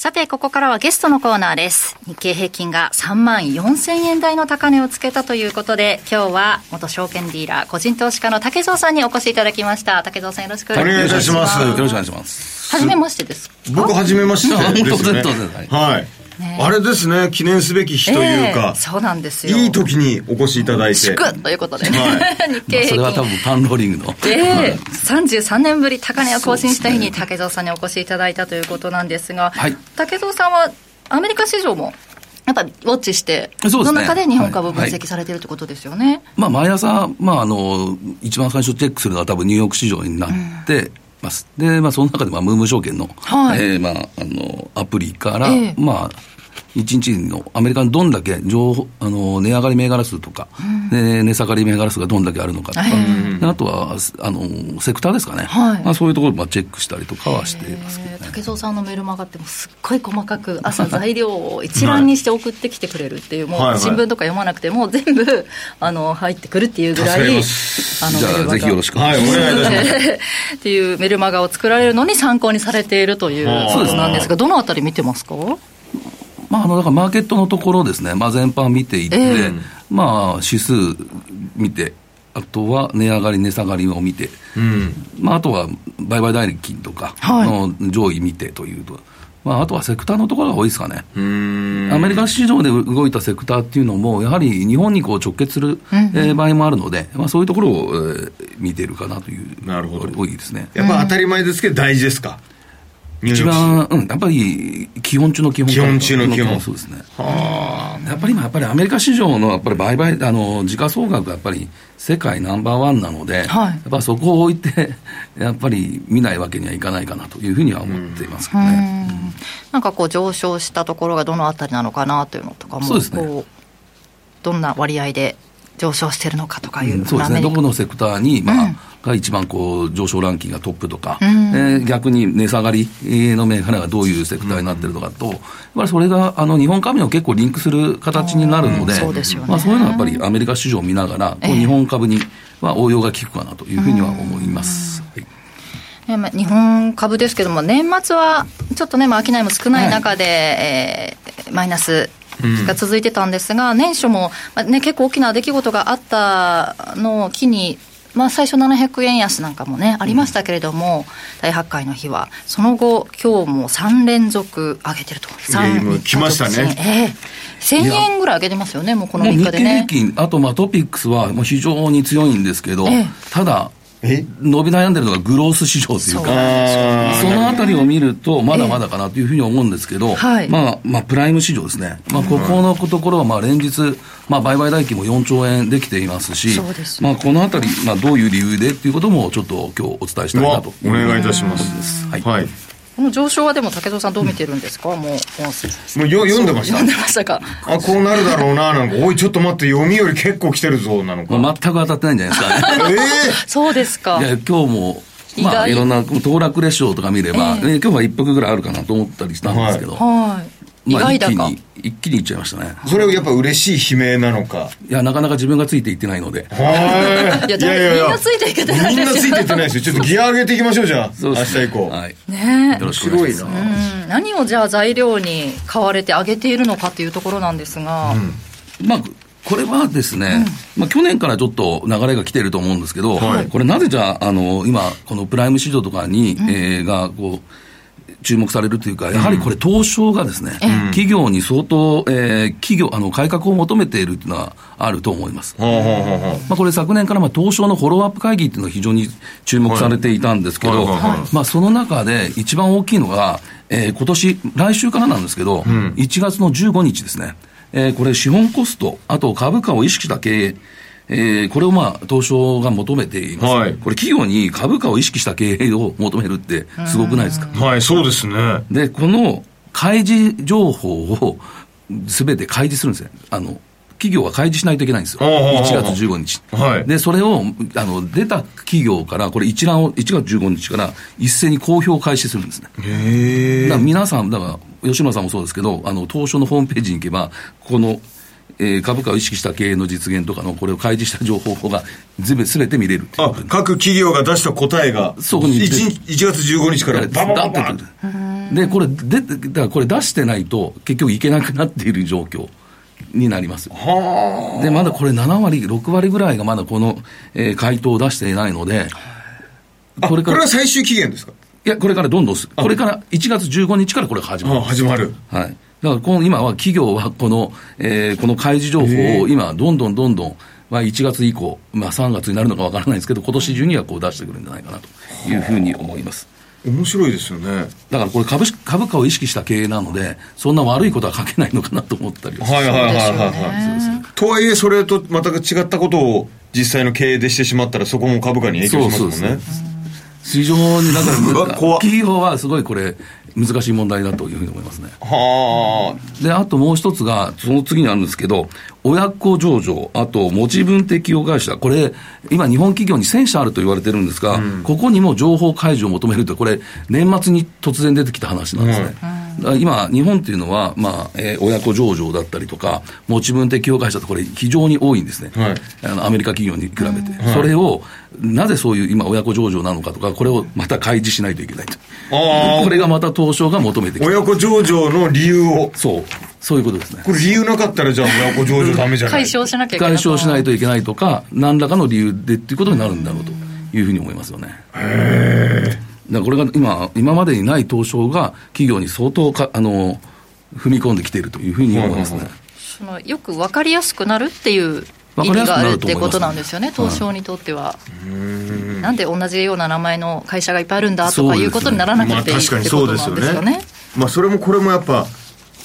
さて、ここからはゲストのコーナーです。日経平均が3万4000円台の高値をつけたということで、今日は元証券ディーラー、個人投資家の竹蔵さんにお越しいただきました。竹蔵さんよろしくお願いします。よろしくお願いします。はじめましてです僕はじめましてですね。はい。ね、あれですね記念すべき日というか、えー、そうなんですよ。いい時にお越しいただいて。祝ということで、はい、日経平均、まあ、それは多分パンローリングの。ええー、33年ぶり高値を更新した日に竹蔵さんにお越しいただいたということなんですが、はい、竹蔵さんはアメリカ市場もやっぱりウォッチして、そ、ね、の中で日本株分析されてるってことですよね。はい。はい、まあ、毎朝、まあ、あの、一番最初チェックするのは多分ニューヨーク市場になって、ます。で、まあ、その中で、まあ、ムーム証券の、はい、えー、まあ、あの、アプリから、えー、まあ、1日のアメリカにどんだけ情あの値上がり銘柄数とか、うん、値下がり銘柄数がどんだけあるのかとか、うん、あとはあのセクターですかね、はい、まあ、そういうところをチェックしたりとかはしていますけど、ね、竹蔵さんのメルマガってすっごい細かく 朝材料を一覧にして送ってきてくれるっていう、もう新聞とか読まなくても全部あの入ってくるっていうぐらいあのじゃあぜひよろしくお願いします、っていうメルマガを作られるのに参考にされているということなんですがどのあたり見てますか？まあ、あのだからマーケットのところですね、まあ、全般見ていって、えー、まあ、指数見て、あとは値上がり、値下がりを見て、うん、まあ、あとは売買代金とかの上位見てというと。はいまあ、あとはセクターのところが多いですかね。アメリカ市場で動いたセクターっていうのも、やはり日本にこう直結する、うん、えー、場合もあるので、まあ、そういうところを、えー、見ているかなという、なるほど。多いですね。やっぱ当たり前ですけど、大事ですか？一番、うん、やっぱり基本中の基本基本中の基本。そうですね。やっぱり今やっぱりアメリカ市場のやっぱり売買あの時価総額がやっぱり世界ナンバーワンなので、はい、やっぱそこを置いて やっぱり見ないわけにはいかないかなというふうには思っていますけどね、うん、なんかこう上昇したところがどのあたりなのかなというのとかもそうですね。どんな割合で上昇してるのかとかいう、うん、そうですね。どこのセクターにまあ、うん。が一番こう上昇ランキングがトップとか、うん、えー、逆に値下がりの銘柄がどういうセクターになってるとかと、やっぱりそれがあの日本株にも結構リンクする形になるので、そうですよね。まあ、そういうのはやっぱりアメリカ市場を見ながら、こう日本株には応用が効くかなというふうには思います。はい。日本株ですけども、年末はちょっとね、まあ、商いも少ない中で、はい、えー、マイナスが続いてたんですが、うん、年初も、まあね、結構大きな出来事があったのを機に、まあ、最初700円安なんかもね、ありましたけれども、大発会の日は、その後、今日も3連続上げてると。3来ましたね。ええー、1000円ぐらい上げてますよね、もうこの3日でね。日経平均、あとまあトピックスはもう非常に強いんですけど、えただ、伸び悩んでるのがグロース市場というか、そのあたりを見ると、まだまだかなというふうに思うんですけど、はい、まあ、まあ、プライム市場ですね。まあ、ここのところは、まあ、連日、まあ、売買代金も4兆円できていますし、まあ、このあたり、まあ、どういう理由でっていうことも、ちょっと今日お伝えしたいなと。お願いいたします。はい。はいこの上昇はでも武藤さんどう見てるんですか、うん、もうもうよ読んでました。読んでましたか？あこうなるだろうななんかおいちょっと待って読みより結構来てるぞなのか。全く当たってないんじゃないですかね。ええ。ー、そうですか。いや今日もまあ、いろんな騰落レシオとか見れば、えー、今日は一服ぐらいあるかなと思ったりしたんですけど、はい、意外だか、一気にいっちゃいましたね。それはやっぱ嬉しい悲鳴なのか。いや、なかなか自分がついていってないので。はい。いや、いやいやみんなついていけてないみんなついていってないですよ。ちょっとギア上げていきましょう、じゃあ。そう明日以降。はい。ねよろしくお願いします。何をじゃあ材料に買われて上げているのかっていうところなんですが。うん、まあ、これはですね、うん、まあ、去年からちょっと流れが来てると思うんですけど、はい、これなぜじゃあ、あの、今、このプライム市場とかに、うん、えー、が、こう、注目されるというか、やはりこれ、東証がですね、うん、企業に相当、えー、企業、あの、改革を求めているというのはあると思います。まあ、これ昨年からまあ東証のフォローアップ会議っていうのは非常に注目されていたんですけど、まあ、その中で一番大きいのが、えー、今年、来週からなんですけど、うん、1月の15日ですね、えー、これ資本コスト、あと株価を意識した経営、えー、これをまあ、東証が求めています、はい、これ、企業に株価を意識した経営を求めるって、すごくないですか？はい、そうですね。で、この開示情報をすべて開示するんですね。あの企業は開示しないといけないんですよ、1月15日。はい、で、それをあの出た企業から、これ一覧を1月15日から一斉に公表開始するんですね。へだから皆さん、だから吉村さんもそうですけど、あの東証のホームページに行けば、このえー、株価を意識した経営の実現とかの、これを開示した情報が全部すべて見れるあ各企業が出した答えが、そこに 1, 1月15日からバババで、これで、だからこれ出してないと、結局いけなくなっている状況。になります。で、まだこれ7割、6割ぐらいがまだこの、えー、回答を出していないので、これから。これは最終期限ですか？いや、これからどんどんこれから1月15日からこれが始まる。始まる。はい。だからこの今は企業はこの、えー、この開示情報を今、どんどんどんどん、まあ、1月以降、まあ、3月になるのかわからないんですけど、今年中にはこう出してくるんじゃないかなというふうに思います。面白いですよね。だからこれ株株価を意識した経営なので、そんな悪いことは書けないのかなと思ったりははいはいはいはいはい。とはいえ、それとまた違ったことを実際の経営でしてしまったら、そこも株価に影響しますもんね。非常にだから企業はすごいこれ難しい問題だというふうに思いますね。はあ。で、あともう一つが、その次にあるんですけど、親子上場、あと持ち分適用会社、これ、今、日本企業に1000社あると言われてるんですが、うん、ここにも情報開示を求めると、これ、年末に突然出てきた話なんですね。うん、今、日本っていうのは、まあえー、親子上場だったりとか、持ち分適用会社って、これ、非常に多いんですね、はい、あのアメリカ企業に比べて。うん、それをなぜそういう今、親子上場なのかとか、これをまた開示しないといけないと。これがまた東証が求めてきた。親子上場の理由を。そう。そういうことですね。これ理由なかったら、じゃあ親子上場ダメじゃない解消しなきゃいけない。解消しないといけないとか、何らかの理由でっていうことになるんだろうというふうに思いますよね。へだこれが今、今までにない東証が企業に相当か、あの、踏み込んできているというふうに思いますね。そのよく分かりやすくなるっていう意味があるってことなんですよね、東証にとっては。なんで同じような名前の会社がいっぱいあるんだとかいうことにならなくていい、ってことなんですよね。まあ、それもこれもやっぱ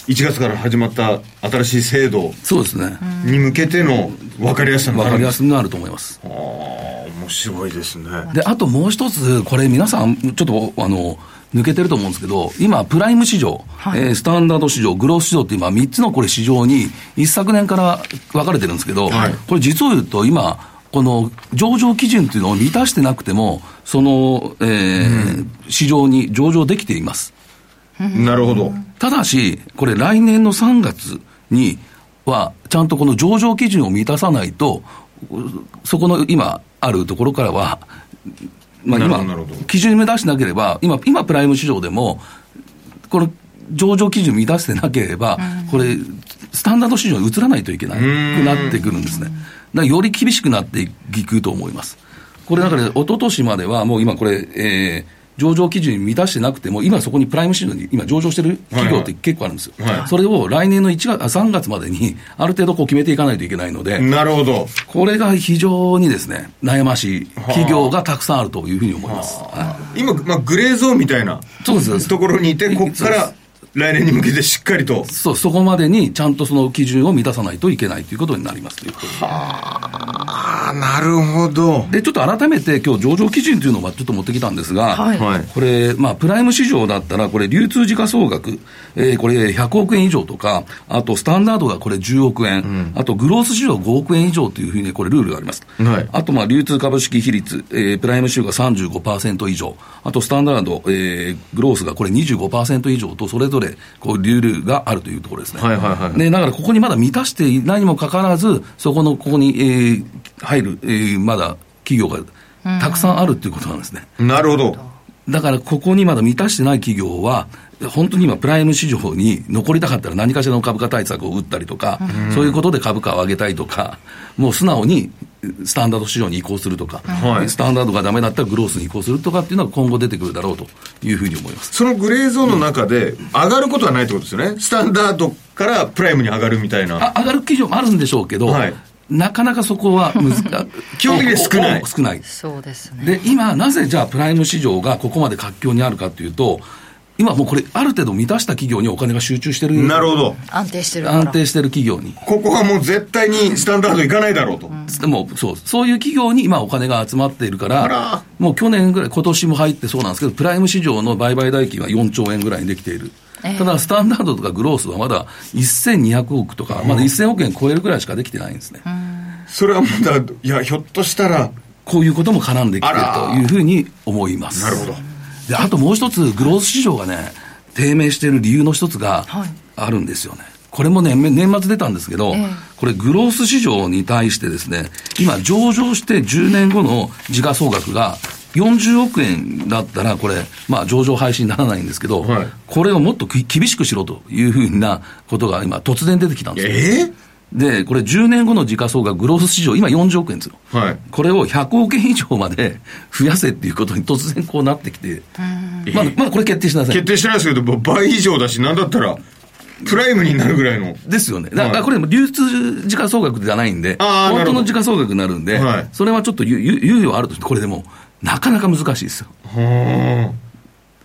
1月から始まった新しい制度そうですね。に向けての分かりやすさ分かりやすさがあると思います。ああ面白いですね。であともう一つこれ皆さんちょっとあの抜けてると思うんですけど、今、プライム市場、はい、えー、スタンダード市場、グロース市場って今、3つのこれ市場に、一昨年から分かれてるんですけど、はい、これ実を言うと、今、この上場基準っていうのを満たしてなくても、その、えー、うん、市場に上場できています。なるほど。ただし、これ来年の3月には、ちゃんとこの上場基準を満たさないと、そこの今あるところからは、まあ、今、基準に出してなければ、今、今プライム市場でも、この上場基準満たしてなければ、これ、スタンダード市場に移らないといけないくなってくるんですね。だからより厳しくなっていくと思います。これだから、一昨年まではもう今これ、えー、上場基準に満たしてなくても、今そこにプライム市場に今上場してる企業って結構あるんですよ。はいはい、それを来年の1月、3月までにある程度こう決めていかないといけないので、なるほど。これが非常にですね、悩ましい企業がたくさんあるというふうに思います。今、まあ、グレーゾーンみたいなところにいて、ここから来年に向けてしっかりと。そう、そこまでにちゃんとその基準を満たさないといけないということになりますということはあ、なるほど。で、ちょっと改めて今日上場基準というのをちょっと持ってきたんですが、はい、これ、まあ、プライム市場だったら、これ流通時価総額、えー、これ100億円以上とか、あとスタンダードがこれ10億円、うん、あとグロース市場5億円以上というふうにこれルールがあります。はい、あと、まあ、流通株式比率、えー、プライム市場が35%以上、あとスタンダード、えー、グロースがこれ25%以上と、それぞれで、こう、ルールがあるというところですね。はいはいはい。で、だからここにまだ満たしていないにもかかわらず、そこの、ここに、えー、入る、えー、まだ企業がたくさんあるっていうことなんですね。なるほど。だからここにまだ満たしてない企業は、本当に今、プライム市場に残りたかったら何かしらの株価対策を打ったりとか、うん、そういうことで株価を上げたいとか、もう素直にスタンダード市場に移行するとか、はい、スタンダードがダメだったらグロースに移行するとかっていうのは今後出てくるだろうというふうに思いますそのグレーゾーンの中で、上がることはないってことですよね、スタンダードからプライムに上がるみたいな。上がる企業もあるんでしょうけど、はいなかなかそこは難しい。基本的に少ない。少ない。そうですね。で、今、なぜじゃあプライム市場がここまで活況にあるかというと、今もうこれ、ある程度満たした企業にお金が集中してる。なるほど。安定してる安定してる企業に。ここはもう絶対にスタンダードいかないだろうと。でも、そう、そういう企業に今お金が集まっているから、もう去年ぐらい、今年も入ってそうなんですけど、プライム市場の売買代金は4兆円ぐらいにできている。ただ、スタンダードとかグロースはまだ1200億とか、まだ1000億円超えるぐらいしかできてないんですね。それはまだ、いや、ひょっとしたら、こういうことも絡んできてるというふうに思います。なるほど。で、あともう一つ、グロース市場がね、低迷している理由の一つがあるんですよね。はい、これもね、年末出たんですけど、えー、これ、グロース市場に対してですね、今、上場して10年後の時価総額が40億円だったら、これ、まあ、上場廃止にならないんですけど、はい、これをもっと厳しくしろというふうなことが今、突然出てきたんですよ。えーで、これ10年後の時価総額、グロース市場、今40億円ですよ。はい。これを100億円以上まで 増やせっていうことに突然こうなってきて、まだ、まだこれ決定してない決定してないですけど、倍以上だし、なんだったら、プライムになるぐらいの。ですよね。だからこれ、流通時価総額じゃないんで、本当の時価総額になるんで、はい、それはちょっと猶予あるとして、これでも、なかなか難しいですよ。は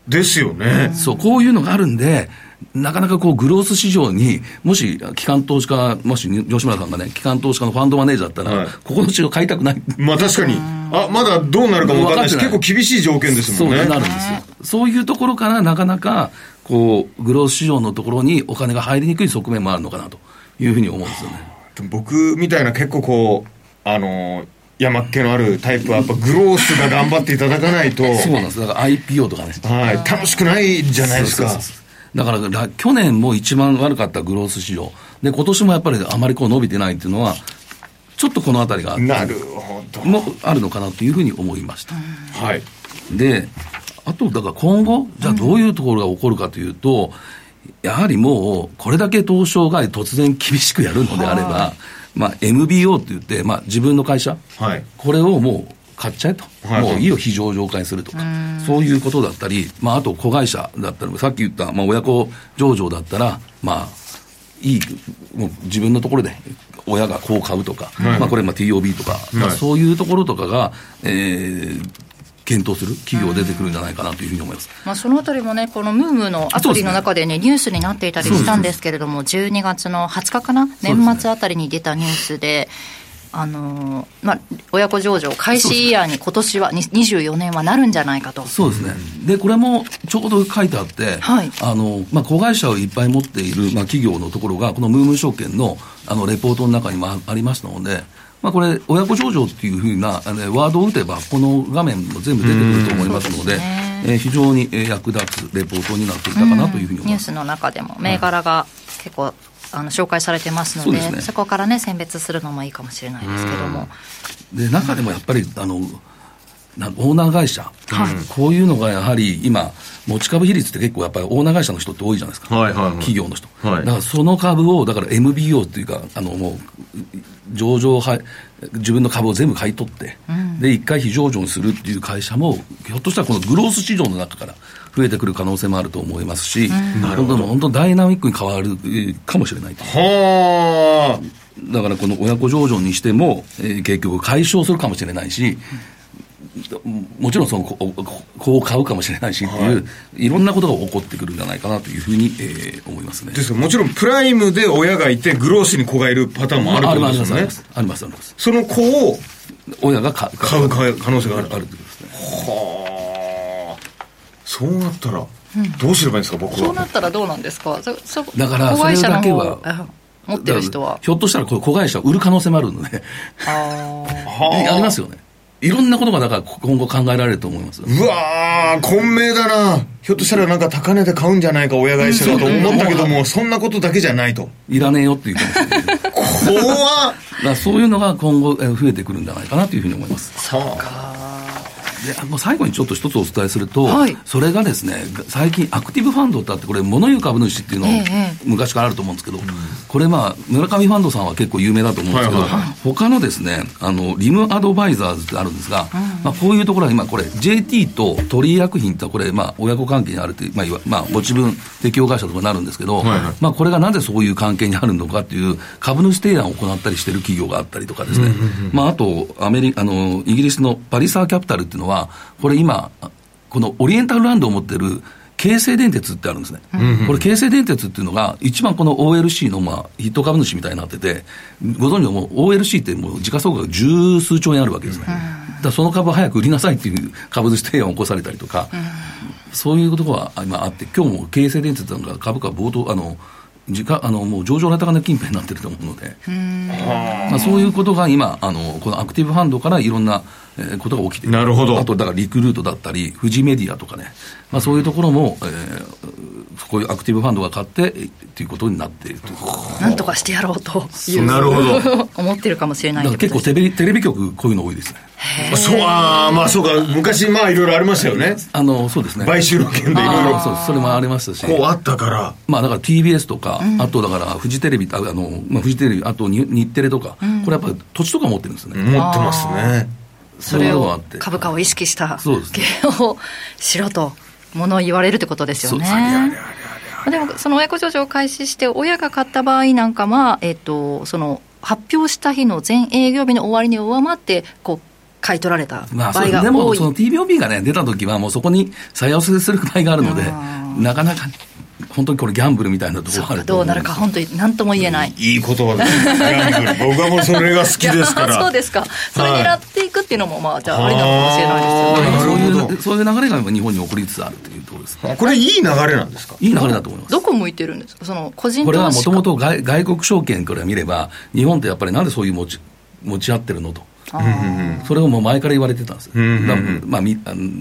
ですよね。そう、こういうのがあるんで、なかなかこうグロース市場に、もし機関投資家、もし吉村さんがね、機関投資家のファンドマネージャーだったら、はい、ここの市場買いたくない。まあ確かに。あ、まだどうなるかも分からないし、結構厳しい条件ですもんね。そうなるんですよ。そういうところからなかなか、こう、グロース市場のところにお金が入りにくい側面もあるのかなというふうに思うんですよね。僕みたいな結構こう、あの山っ気のあるタイプはやっぱグロースが頑張っていただかないとそうなんですだから IPO とかねはい楽しくないじゃないですかだから去年も一番悪かったグロース市場。で今年もやっぱりあまりこう伸びてないっていうのはちょっとこの辺りがなるほど。もあるのかなというふうに思いました、はい。であとだから今後じゃあどういうところが起こるかというと、やはりもうこれだけ東証が突然厳しくやるのであれば、まあ、MBO って言って、まあ、自分の会社、はい、これをもう買っちゃえと、はい、もういいよ、非常上化にするとか、そういうことだったり、まあ、あと子会社だったら、さっき言った、まあ、親子上場だったら、まあ、いい、もう自分のところで親がこう買うとか、はい、まあ、これ、まあ、TOB とか、まあ、そういうところとかが、えー、検討する企業出てくるんじゃないかなというふうに思います、まあ、そのあたりもね、このムームのアプリの中でね、ニュースになっていたりしたんですけれども、12月の20日かな、年末あたりに出たニュースで、あのまあ、親子上場開始イヤーに今年は24年はなるんじゃないかと。そうですね、でこれもちょうど書いてあって、はい。あのまあ、子会社をいっぱい持っている、まあ、企業のところが、このムーム証券のあのレポートの中にもありますので、まあ、これ、親子上場っていうふうなあのワードを打てば、この画面も全部出てくると思いますので、でえー、非常に役立つレポートになっていたかなというふうに思います、ニュースの中でも、銘柄が結構、あの紹介されてますのでそ、ね、そこからね、選別するのもいいかもしれないですけども。で中でもやっぱりあのオーナー会社、はい、こういうのがやはり今、持ち株比率って結構やっぱりオーナー会社の人って多いじゃないですか、はいはいはい、企業の人、はい、だからその株を、だから MBO っていうか、あのもう上場は、自分の株を全部買い取って、うん、で一回非上場にするっていう会社も、ひょっとしたらこのグロース市場の中から増えてくる可能性もあると思いますし、うん、本当本当ダイナミックに変わるかもしれないと。はだからこの親子上場にしても、えー、結局解消するかもしれないし、もちろんそのこう買うかもしれないしっていう、はい、いろんなことが起こってくるんじゃないかなというふうに、えー、思いますね。ですもちろんプライムで親がいてグロースに子がいるパターンもあると思うんですよね。ありますありますその子を親が買う買う可能性がある。あるってことですね。はあそうなったらどうすればいいんですか、僕は。そうなったらどうなんですか？だからそれだけは持ってる人は？ひょっとしたらこれ子会社売る可能性もあるので。あ ありますよね。いろんなことがだから今後考えられると思いますうわー、混迷だな。ひょっとしたらなんか高値で買うんじゃないか、親会社だと思ったけども、そんなことだけじゃないと。いらねえよっていうかもしれない。怖 そういうのが今後増えてくるんじゃないかなというふうに思います。そうか。でもう最後にちょっと一つお伝えすると、はい、それがですね、最近、アクティブファンドってあって、これ、物言う株主っていうの、昔からあると思うんですけど、ええ、これ、まあ、村上ファンドさんは結構有名だと思うんですけど、はい。はいはい、他のですね、あのリムアドバイザーズってあるんですが、うん、まあ、こういうところは今、これ、JT と鳥居薬品ってこれ、まあ、親子関係にあるという、まあ、まあ、持ち分適用会社とかになるんですけど、はいはい、まあ、これがなぜそういう関係にあるのかっていう、株主提案を行ったりしてる企業があったりとかですね、うんうんうん、まあ、あと、アメリカ、あの、イギリスのパリサーキャピタルっていうのは、これ今、このオリエンタルランドを持ってる京成電鉄ってあるんですね、うんうん、これ、京成電鉄っていうのが、一番この OLC のまあヒット株主みたいになってて、ご存知のもう OLC ってもう時価総額が十数兆円あるわけですね、うん、だその株早く売りなさいっていう株主提案を起こされたりとか、うん、そういうことが今あって、今日も京成電鉄なんか株価冒頭、あの時価あのもう上場な高値近辺になってると思うので、まあ、そういうことが今あの、このアクティブファンドからいろんなことが起きてなるほどあとだからリクルートだったり、富士メディアとかね、まあ、そういうところも、えー、こういうアクティブファンドが買ってということになっているとなんとかしてやろうというなるほど 思ってるかもしれない結構テレビテレビ局、こういうの多いですね。そうあまあそうか、昔、まあいろいろありましたよね。あのそうですね。買収の件でいろいろ。そうそれもありましたし。こうあったから。まあだから TBS とか、うん、あとだからフジテレビ、あの、まあ、フジテレビ、あと日テレとか、うん、これやっぱり土地とか持ってるんですね。持ってますね。それを株価を意識した経営をしろとものを言われるってことですよね。でもその親子上場を開始して親が買った場合なんかは、えっと、その発表した日の全営業日の終わりに上回ってこう買い取られた場合が多い、まあ、でもその TBOB がね出た時はもうそこに再寄せする場合があるのでなかなか本当にこれギャンブルみたいなところがあるどうなるか本当に何とも言えない。いい言葉ですギャンブル。僕はもうそれが好きですから。そうですか。それ狙っていくっていうのもまあじゃあありなのかもしれない。ですよねそういうそういう流れが日本に起こりつつあるというところですこれいい流れなんですか？いい流れだと思います。どこ向いてるんですか？その個人これはもともと外国証券から見れば日本ってやっぱりなんでそういう持ち持ち合ってるのとそれをもう前から言われてたんです、まあ、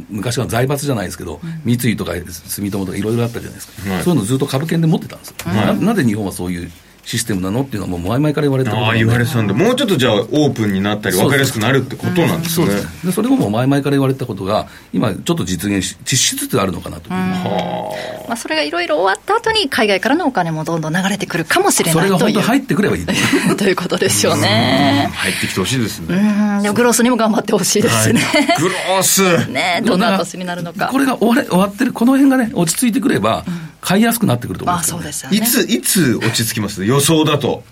昔は財閥じゃないですけど、三井とか住友とかいろいろあったじゃないですか、そういうのずっと株券で持ってたんですななぜ日本はそういうシステムなの？っていうのはもう前々から言われてああ言われてたんでもうちょっとじゃあオープンになったり分かりやすくなるってことなんですね。そうです。でそれももう前々から言われたことが今ちょっと実現し実しつつあるのかなと。まあ、それがいろいろ終わった後に海外からのお金もどんどん流れてくるかもしれないそれが本当入ってくればいい。ということですよね。入ってきてほしいですね。うん。でもグロースにも頑張ってほしいですね、はい、グロース。ねどんな年になるのか。これが終わ終わってるこの辺がね落ち着いてくれば、買いやすくなってくると思います、ね、あそうですよねいついつ落ち着きます？予想だと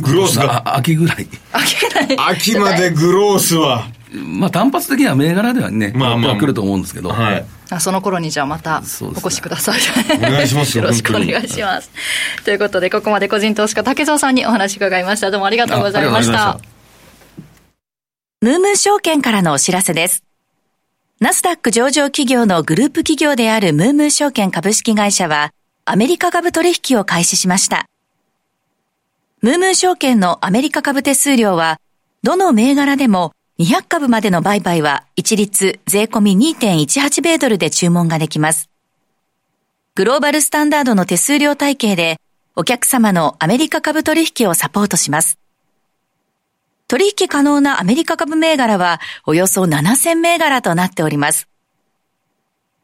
グロースが。秋ぐらい。秋ぐらい。秋までグロースは。まあ単発的には銘柄ではね、まあまあ、来ると思うんですけど。はい。あその頃にじゃあまたお越しください。お願いしますよ。よろしくお願いします。ということで、ここまで個人投資家竹蔵さんにお話伺いました。どうもありがとうございました。ムームー証券からのお知らせです。ナスダック上場企業のグループ企業であるムームー証券株式会社は、アメリカ株取引を開始しました。ムームー証券のアメリカ株手数料は、どの銘柄でも200株までの売買は一律税込み2.18米ドルで注文ができます。グローバルスタンダードの手数料体系でお客様のアメリカ株取引をサポートします。取引可能なアメリカ株銘柄はおよそ7000銘柄となっております。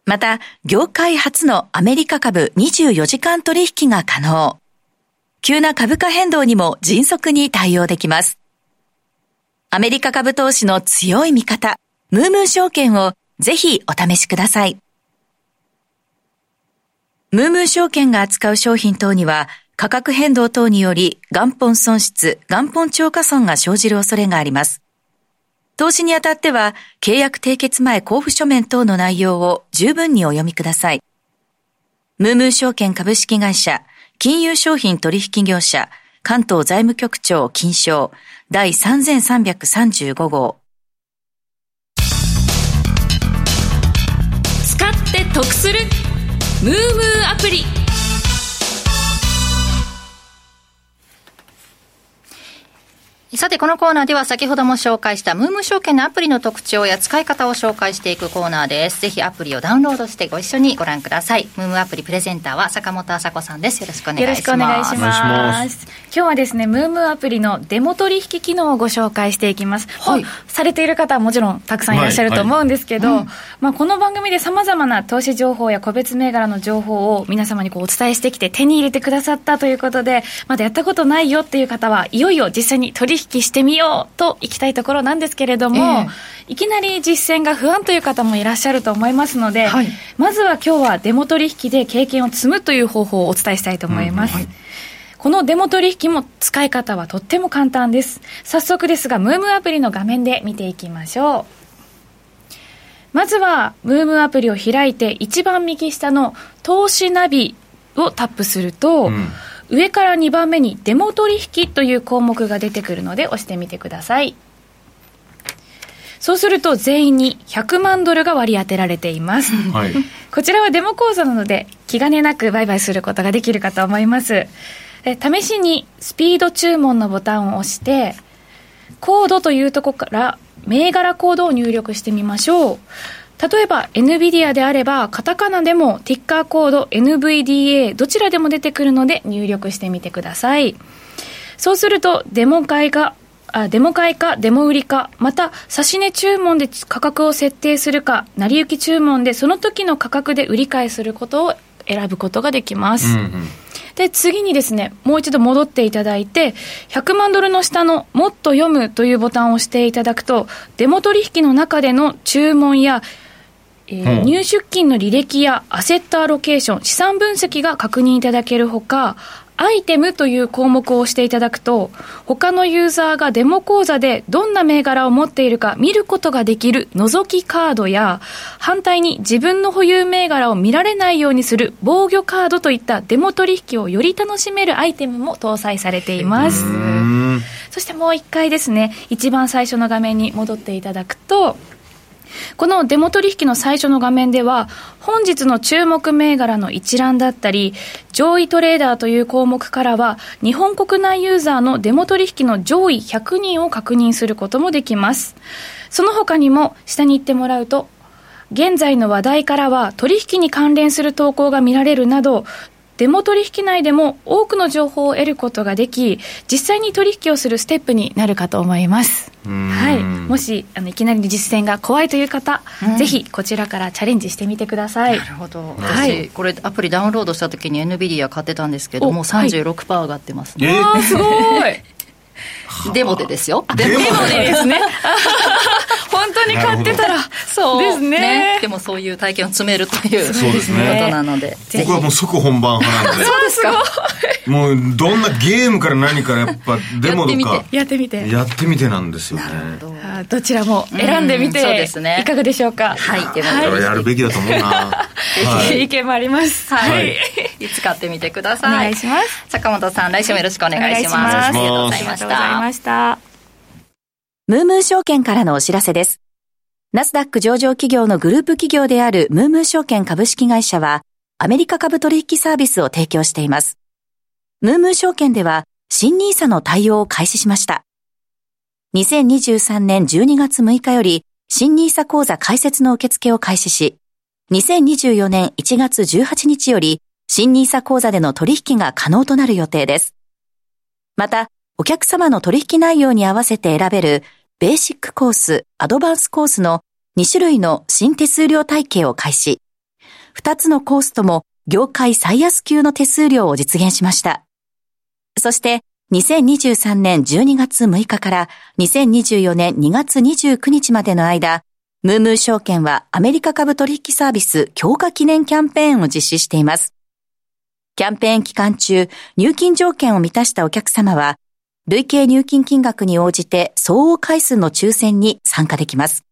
また、業界初のアメリカ株24時間取引が可能。急な株価変動にも迅速に対応できます。アメリカ株投資の強い味方、ムームー証券をぜひお試しください。ムームー証券が扱う商品等には価格変動等により元本損失、元本超過損が生じる恐れがあります。投資にあたっては契約締結前交付書面等の内容を十分にお読みください。ムームー証券株式会社、金融商品取引業者、関東財務局長金賞第3335号。使って得するムームーアプリさて、このコーナーでは先ほども紹介したムーム証券のアプリの特徴や使い方を紹介していくコーナーです。ぜひアプリをダウンロードしてご一緒にご覧ください。ムームアプリプレゼンターは坂本麻子さんです。よろしくお願いします。よろしくお願いします。今日はですね、ムームアプリのデモ取引機能をご紹介していきます。はい。されている方はもちろんたくさんいらっしゃると思うんですけど、はいはいうん、まあこの番組で様々な投資情報や個別銘柄の情報を皆様にこうお伝えしてきて手に入れてくださったということで、まだやったことないよっていう方はいよいよ実際に取引してみようといきたいところなんですけれども、えー、いきなり実践が不安という方もいらっしゃると思いますので、はい、まずは今日はデモ取引で経験を積むという方法をお伝えしたいと思います。うんはいこのデモ取引も使い方はとっても簡単です。早速ですが、ムームアプリの画面で見ていきましょう。まずは、ムームアプリを開いて、一番右下の投資ナビをタップすると、うん上から2番目にデモ取引という項目が出てくるので押してみてください。そうすると全員に100万ドルが割り当てられています。はい、こちらはデモ講座なので気兼ねなく売買することができるかと思います。試しにスピード注文のボタンを押して、コードというところから銘柄コードを入力してみましょう。例えば NVIDIA であれば、カタカナでもティッカーコード NVDA どちらでも出てくるので入力してみてください。そうすると、デモ買いがあデモ買いか、デモ売りか、また、指値注文で価格を設定するか、成り行き注文でその時の価格で売り買いすることを選ぶことができます。うんうんで、次にですね、もう一度戻っていただいて、100万ドルの下のもっと読むというボタンを押していただくと、デモ取引の中での注文やえー、入出金の履歴やアセットアロケーション、資産分析が確認いただけるほか、アイテムという項目を押していただくと、他のユーザーがデモ講座でどんな銘柄を持っているか見ることができる覗きカードや、反対に自分の保有銘柄を見られないようにする防御カードといったデモ取引をより楽しめるアイテムも搭載されています。そしてもう一回ですね、一番最初の画面に戻っていただくと、このデモ取引の最初の画面では、本日の注目銘柄の一覧だったり、上位トレーダーという項目からは、日本国内ユーザーのデモ取引の上位100人を確認することもできます。その他にも、下に行ってもらうと、現在の話題からは取引に関連する投稿が見られるなど、デモ取引内でも多くの情報を得ることができ、実際に取引をするステップになるかと思います。はい、もしあのいきなりの実践が怖いという方、ぜひこちらからチャレンジしてみてください。なるほど。はい、これアプリダウンロードした時に NVIDIA 買ってたんですけども、36%上がってますね。えー、すごい。デモでですよ。デモでですね。本当に買ってたら、そうですねでもそういう体験を詰めるというそうですねことなので。僕はもう即本番派なんで。そうですか。もうどんなゲームから何からやっぱ デモとか。やってみて。やってみてなんですよね。どちらも選んでみて、そうですね。いかがでしょうか。はい。でも、やるべきだと思うな。意見もあります。はい。いつ買ってみてください。お願いします。坂本さん、来週もよろしくお願いします。ありがとうございました。ました。ムームー証券からのお知らせです。ナスダック上場企業のグループ企業であるムームー証券株式会社は、アメリカ株取引サービスを提供しています。ムームー証券では、新ニーサの対応を開始しました。2023年12月6日より、新ニーサ講座開設の受付を開始し、2024年1月18日より、新ニーサ講座での取引が可能となる予定です。また、お客様の取引内容に合わせて選べるベーシックコース、アドバンスコースの2種類の新手数料体系を開始。2つのコースとも業界最安級の手数料を実現しました。そして2023年12月6日から2024年2月29日までの間、ムームー証券はアメリカ株取引サービス強化記念キャンペーンを実施しています。キャンペーン期間中、入金条件を満たしたお客様は、累計入金金額に応じて相応回数の抽選に参加できます。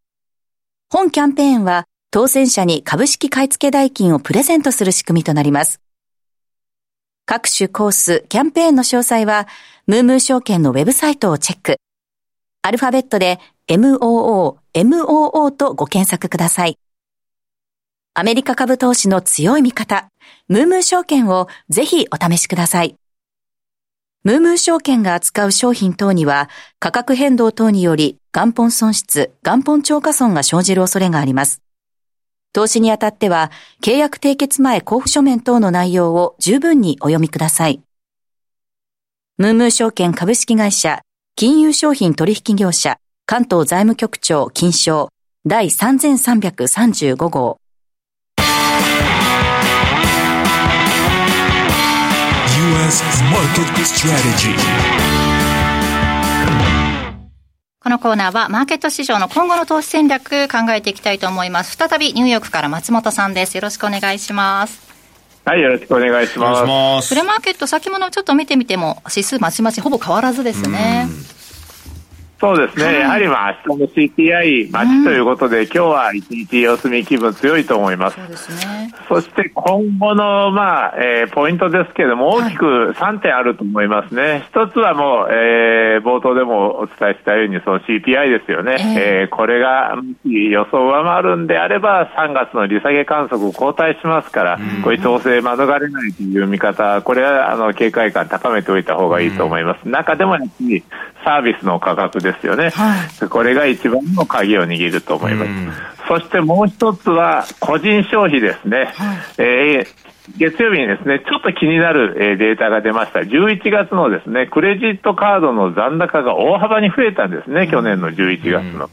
本キャンペーンは、当選者に株式買付代金をプレゼントする仕組みとなります。各種コース、キャンペーンの詳細は、ムームー証券のウェブサイトをチェック。アルファベットで MOO、MOO とご検索ください。アメリカ株投資の強い味方、ムームー証券をぜひお試しください。ムームー証券が扱う商品等には価格変動等により元本損失、元本超過損が生じる恐れがあります。投資にあたっては契約締結前交付書面等の内容を十分にお読みください。ムームー証券株式会社金融商品取引業者関東財務局長金賞第3335号このコーナーはマーケット市場の今後の投資戦略考えていきたいと思います。再びニューヨークから松本さんです。よろしくお願いします。はい、よろしくお願いします。プレマーケット先物ちょっと見てみても指数まちまちほぼ変わらずですね。そうですね、はい、やはりまあ明日の CPI 待ちということで、うん、今日は一日様子見気分強いと思います。そうですね。そして今後のまあ、えー、ポイントですけれども、大きく3点あると思いますね。一、はい、つはもう、えー、冒頭でもお伝えしたように、その CPI ですよね。えー、えー、これが予想を上回るんであれば、3月の利下げ観測後退しますから、うん、こういう調整免れないという見方、これはあの警戒感高めておいた方がいいと思います。うん、中でもやっぱりサービスの価格ですよね、はい、これが一番の鍵を握ると思います。そしてもう一つは個人消費ですね。はい、えー月曜日にですね、ちょっと気になる、えデータが出ました。11月のですね、クレジットカードの残高が大幅に増えたんですね、去年の11月の。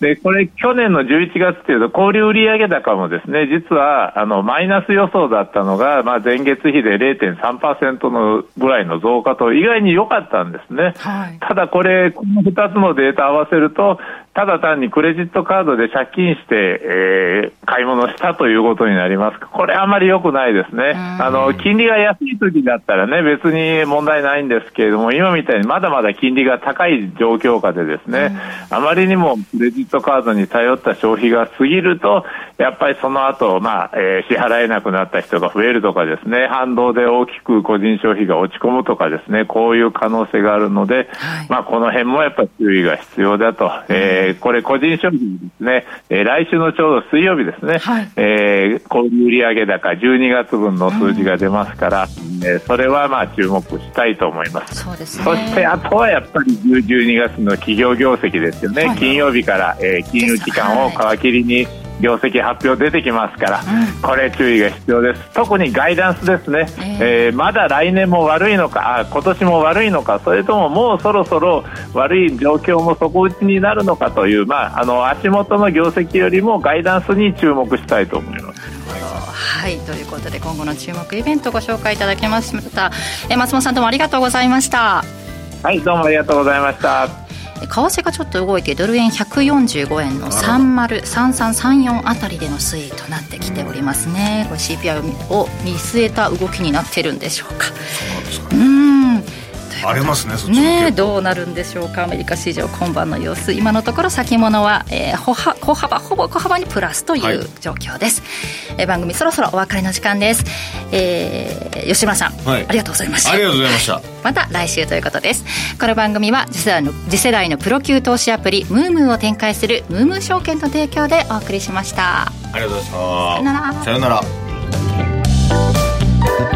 で、これ、去年の11月っていうと、小売売上高もですね、実は、あの、マイナス予想だったのが、まあ、前月比で0.3%のぐらいの増加と、意外に良かったんですね。はい、ただこれ、この2つのデータ合わせると、ただ単にクレジットカードで借金して、えー、買い物したということになりますこれあまり良くないですね。あの、金利が安い時だったらね、別に問題ないんですけれども、今みたいにまだまだ金利が高い状況下でですね、あまりにもクレジットカードに頼った消費が過ぎると、やっぱりその後、まあ、えー、支払えなくなった人が増えるとかですね、反動で大きく個人消費が落ち込むとかですね、こういう可能性があるので、はい、まあ、この辺もやっぱり注意が必要だと。えーえー、これ個人消費ですね、えー、来週のちょうど水曜日ですね、はい、えー、小売上高12月分の数字が出ますから、うん、えー、それはまあ注目したいと思います。そうですね、そしてあとはやっぱり12月の企業業績ですよね、はい、金曜日から、えー、金融機関を皮切りに、業績発表出てきますから、うん、これ注意が必要です。特にガイダンスですね、えー、えー、まだ来年も悪いのかあ今年も悪いのかそれとももうそろそろ悪い状況も底打ちになるのかという、まあ、あの足元の業績よりもガイダンスに注目したいと思います。はい。ということで今後の注目イベントご紹介いただきました。え松本さんどうもありがとうございました。はいどうもありがとうございました為替がちょっと動いてドル円145円の303334あたりでの推移となってきておりますね。これ CPI を見据えた動きになってるんでしょうか。うん荒れますねそっちねどうなるんでしょうか？アメリカ市場今晩の様子。今のところ先物は、えー、小幅ほぼ小幅にプラスという状況です、はい、えー、番組そろそろお別れの時間です、えー、吉村さん、はい、ありがとうございました。ありがとうございました。また来週ということです。この番組は次世代の次世代のプロ級投資アプリムームーを展開するムームー証券の提供でお送りしました。ありがとうございました。さよなら。さよなら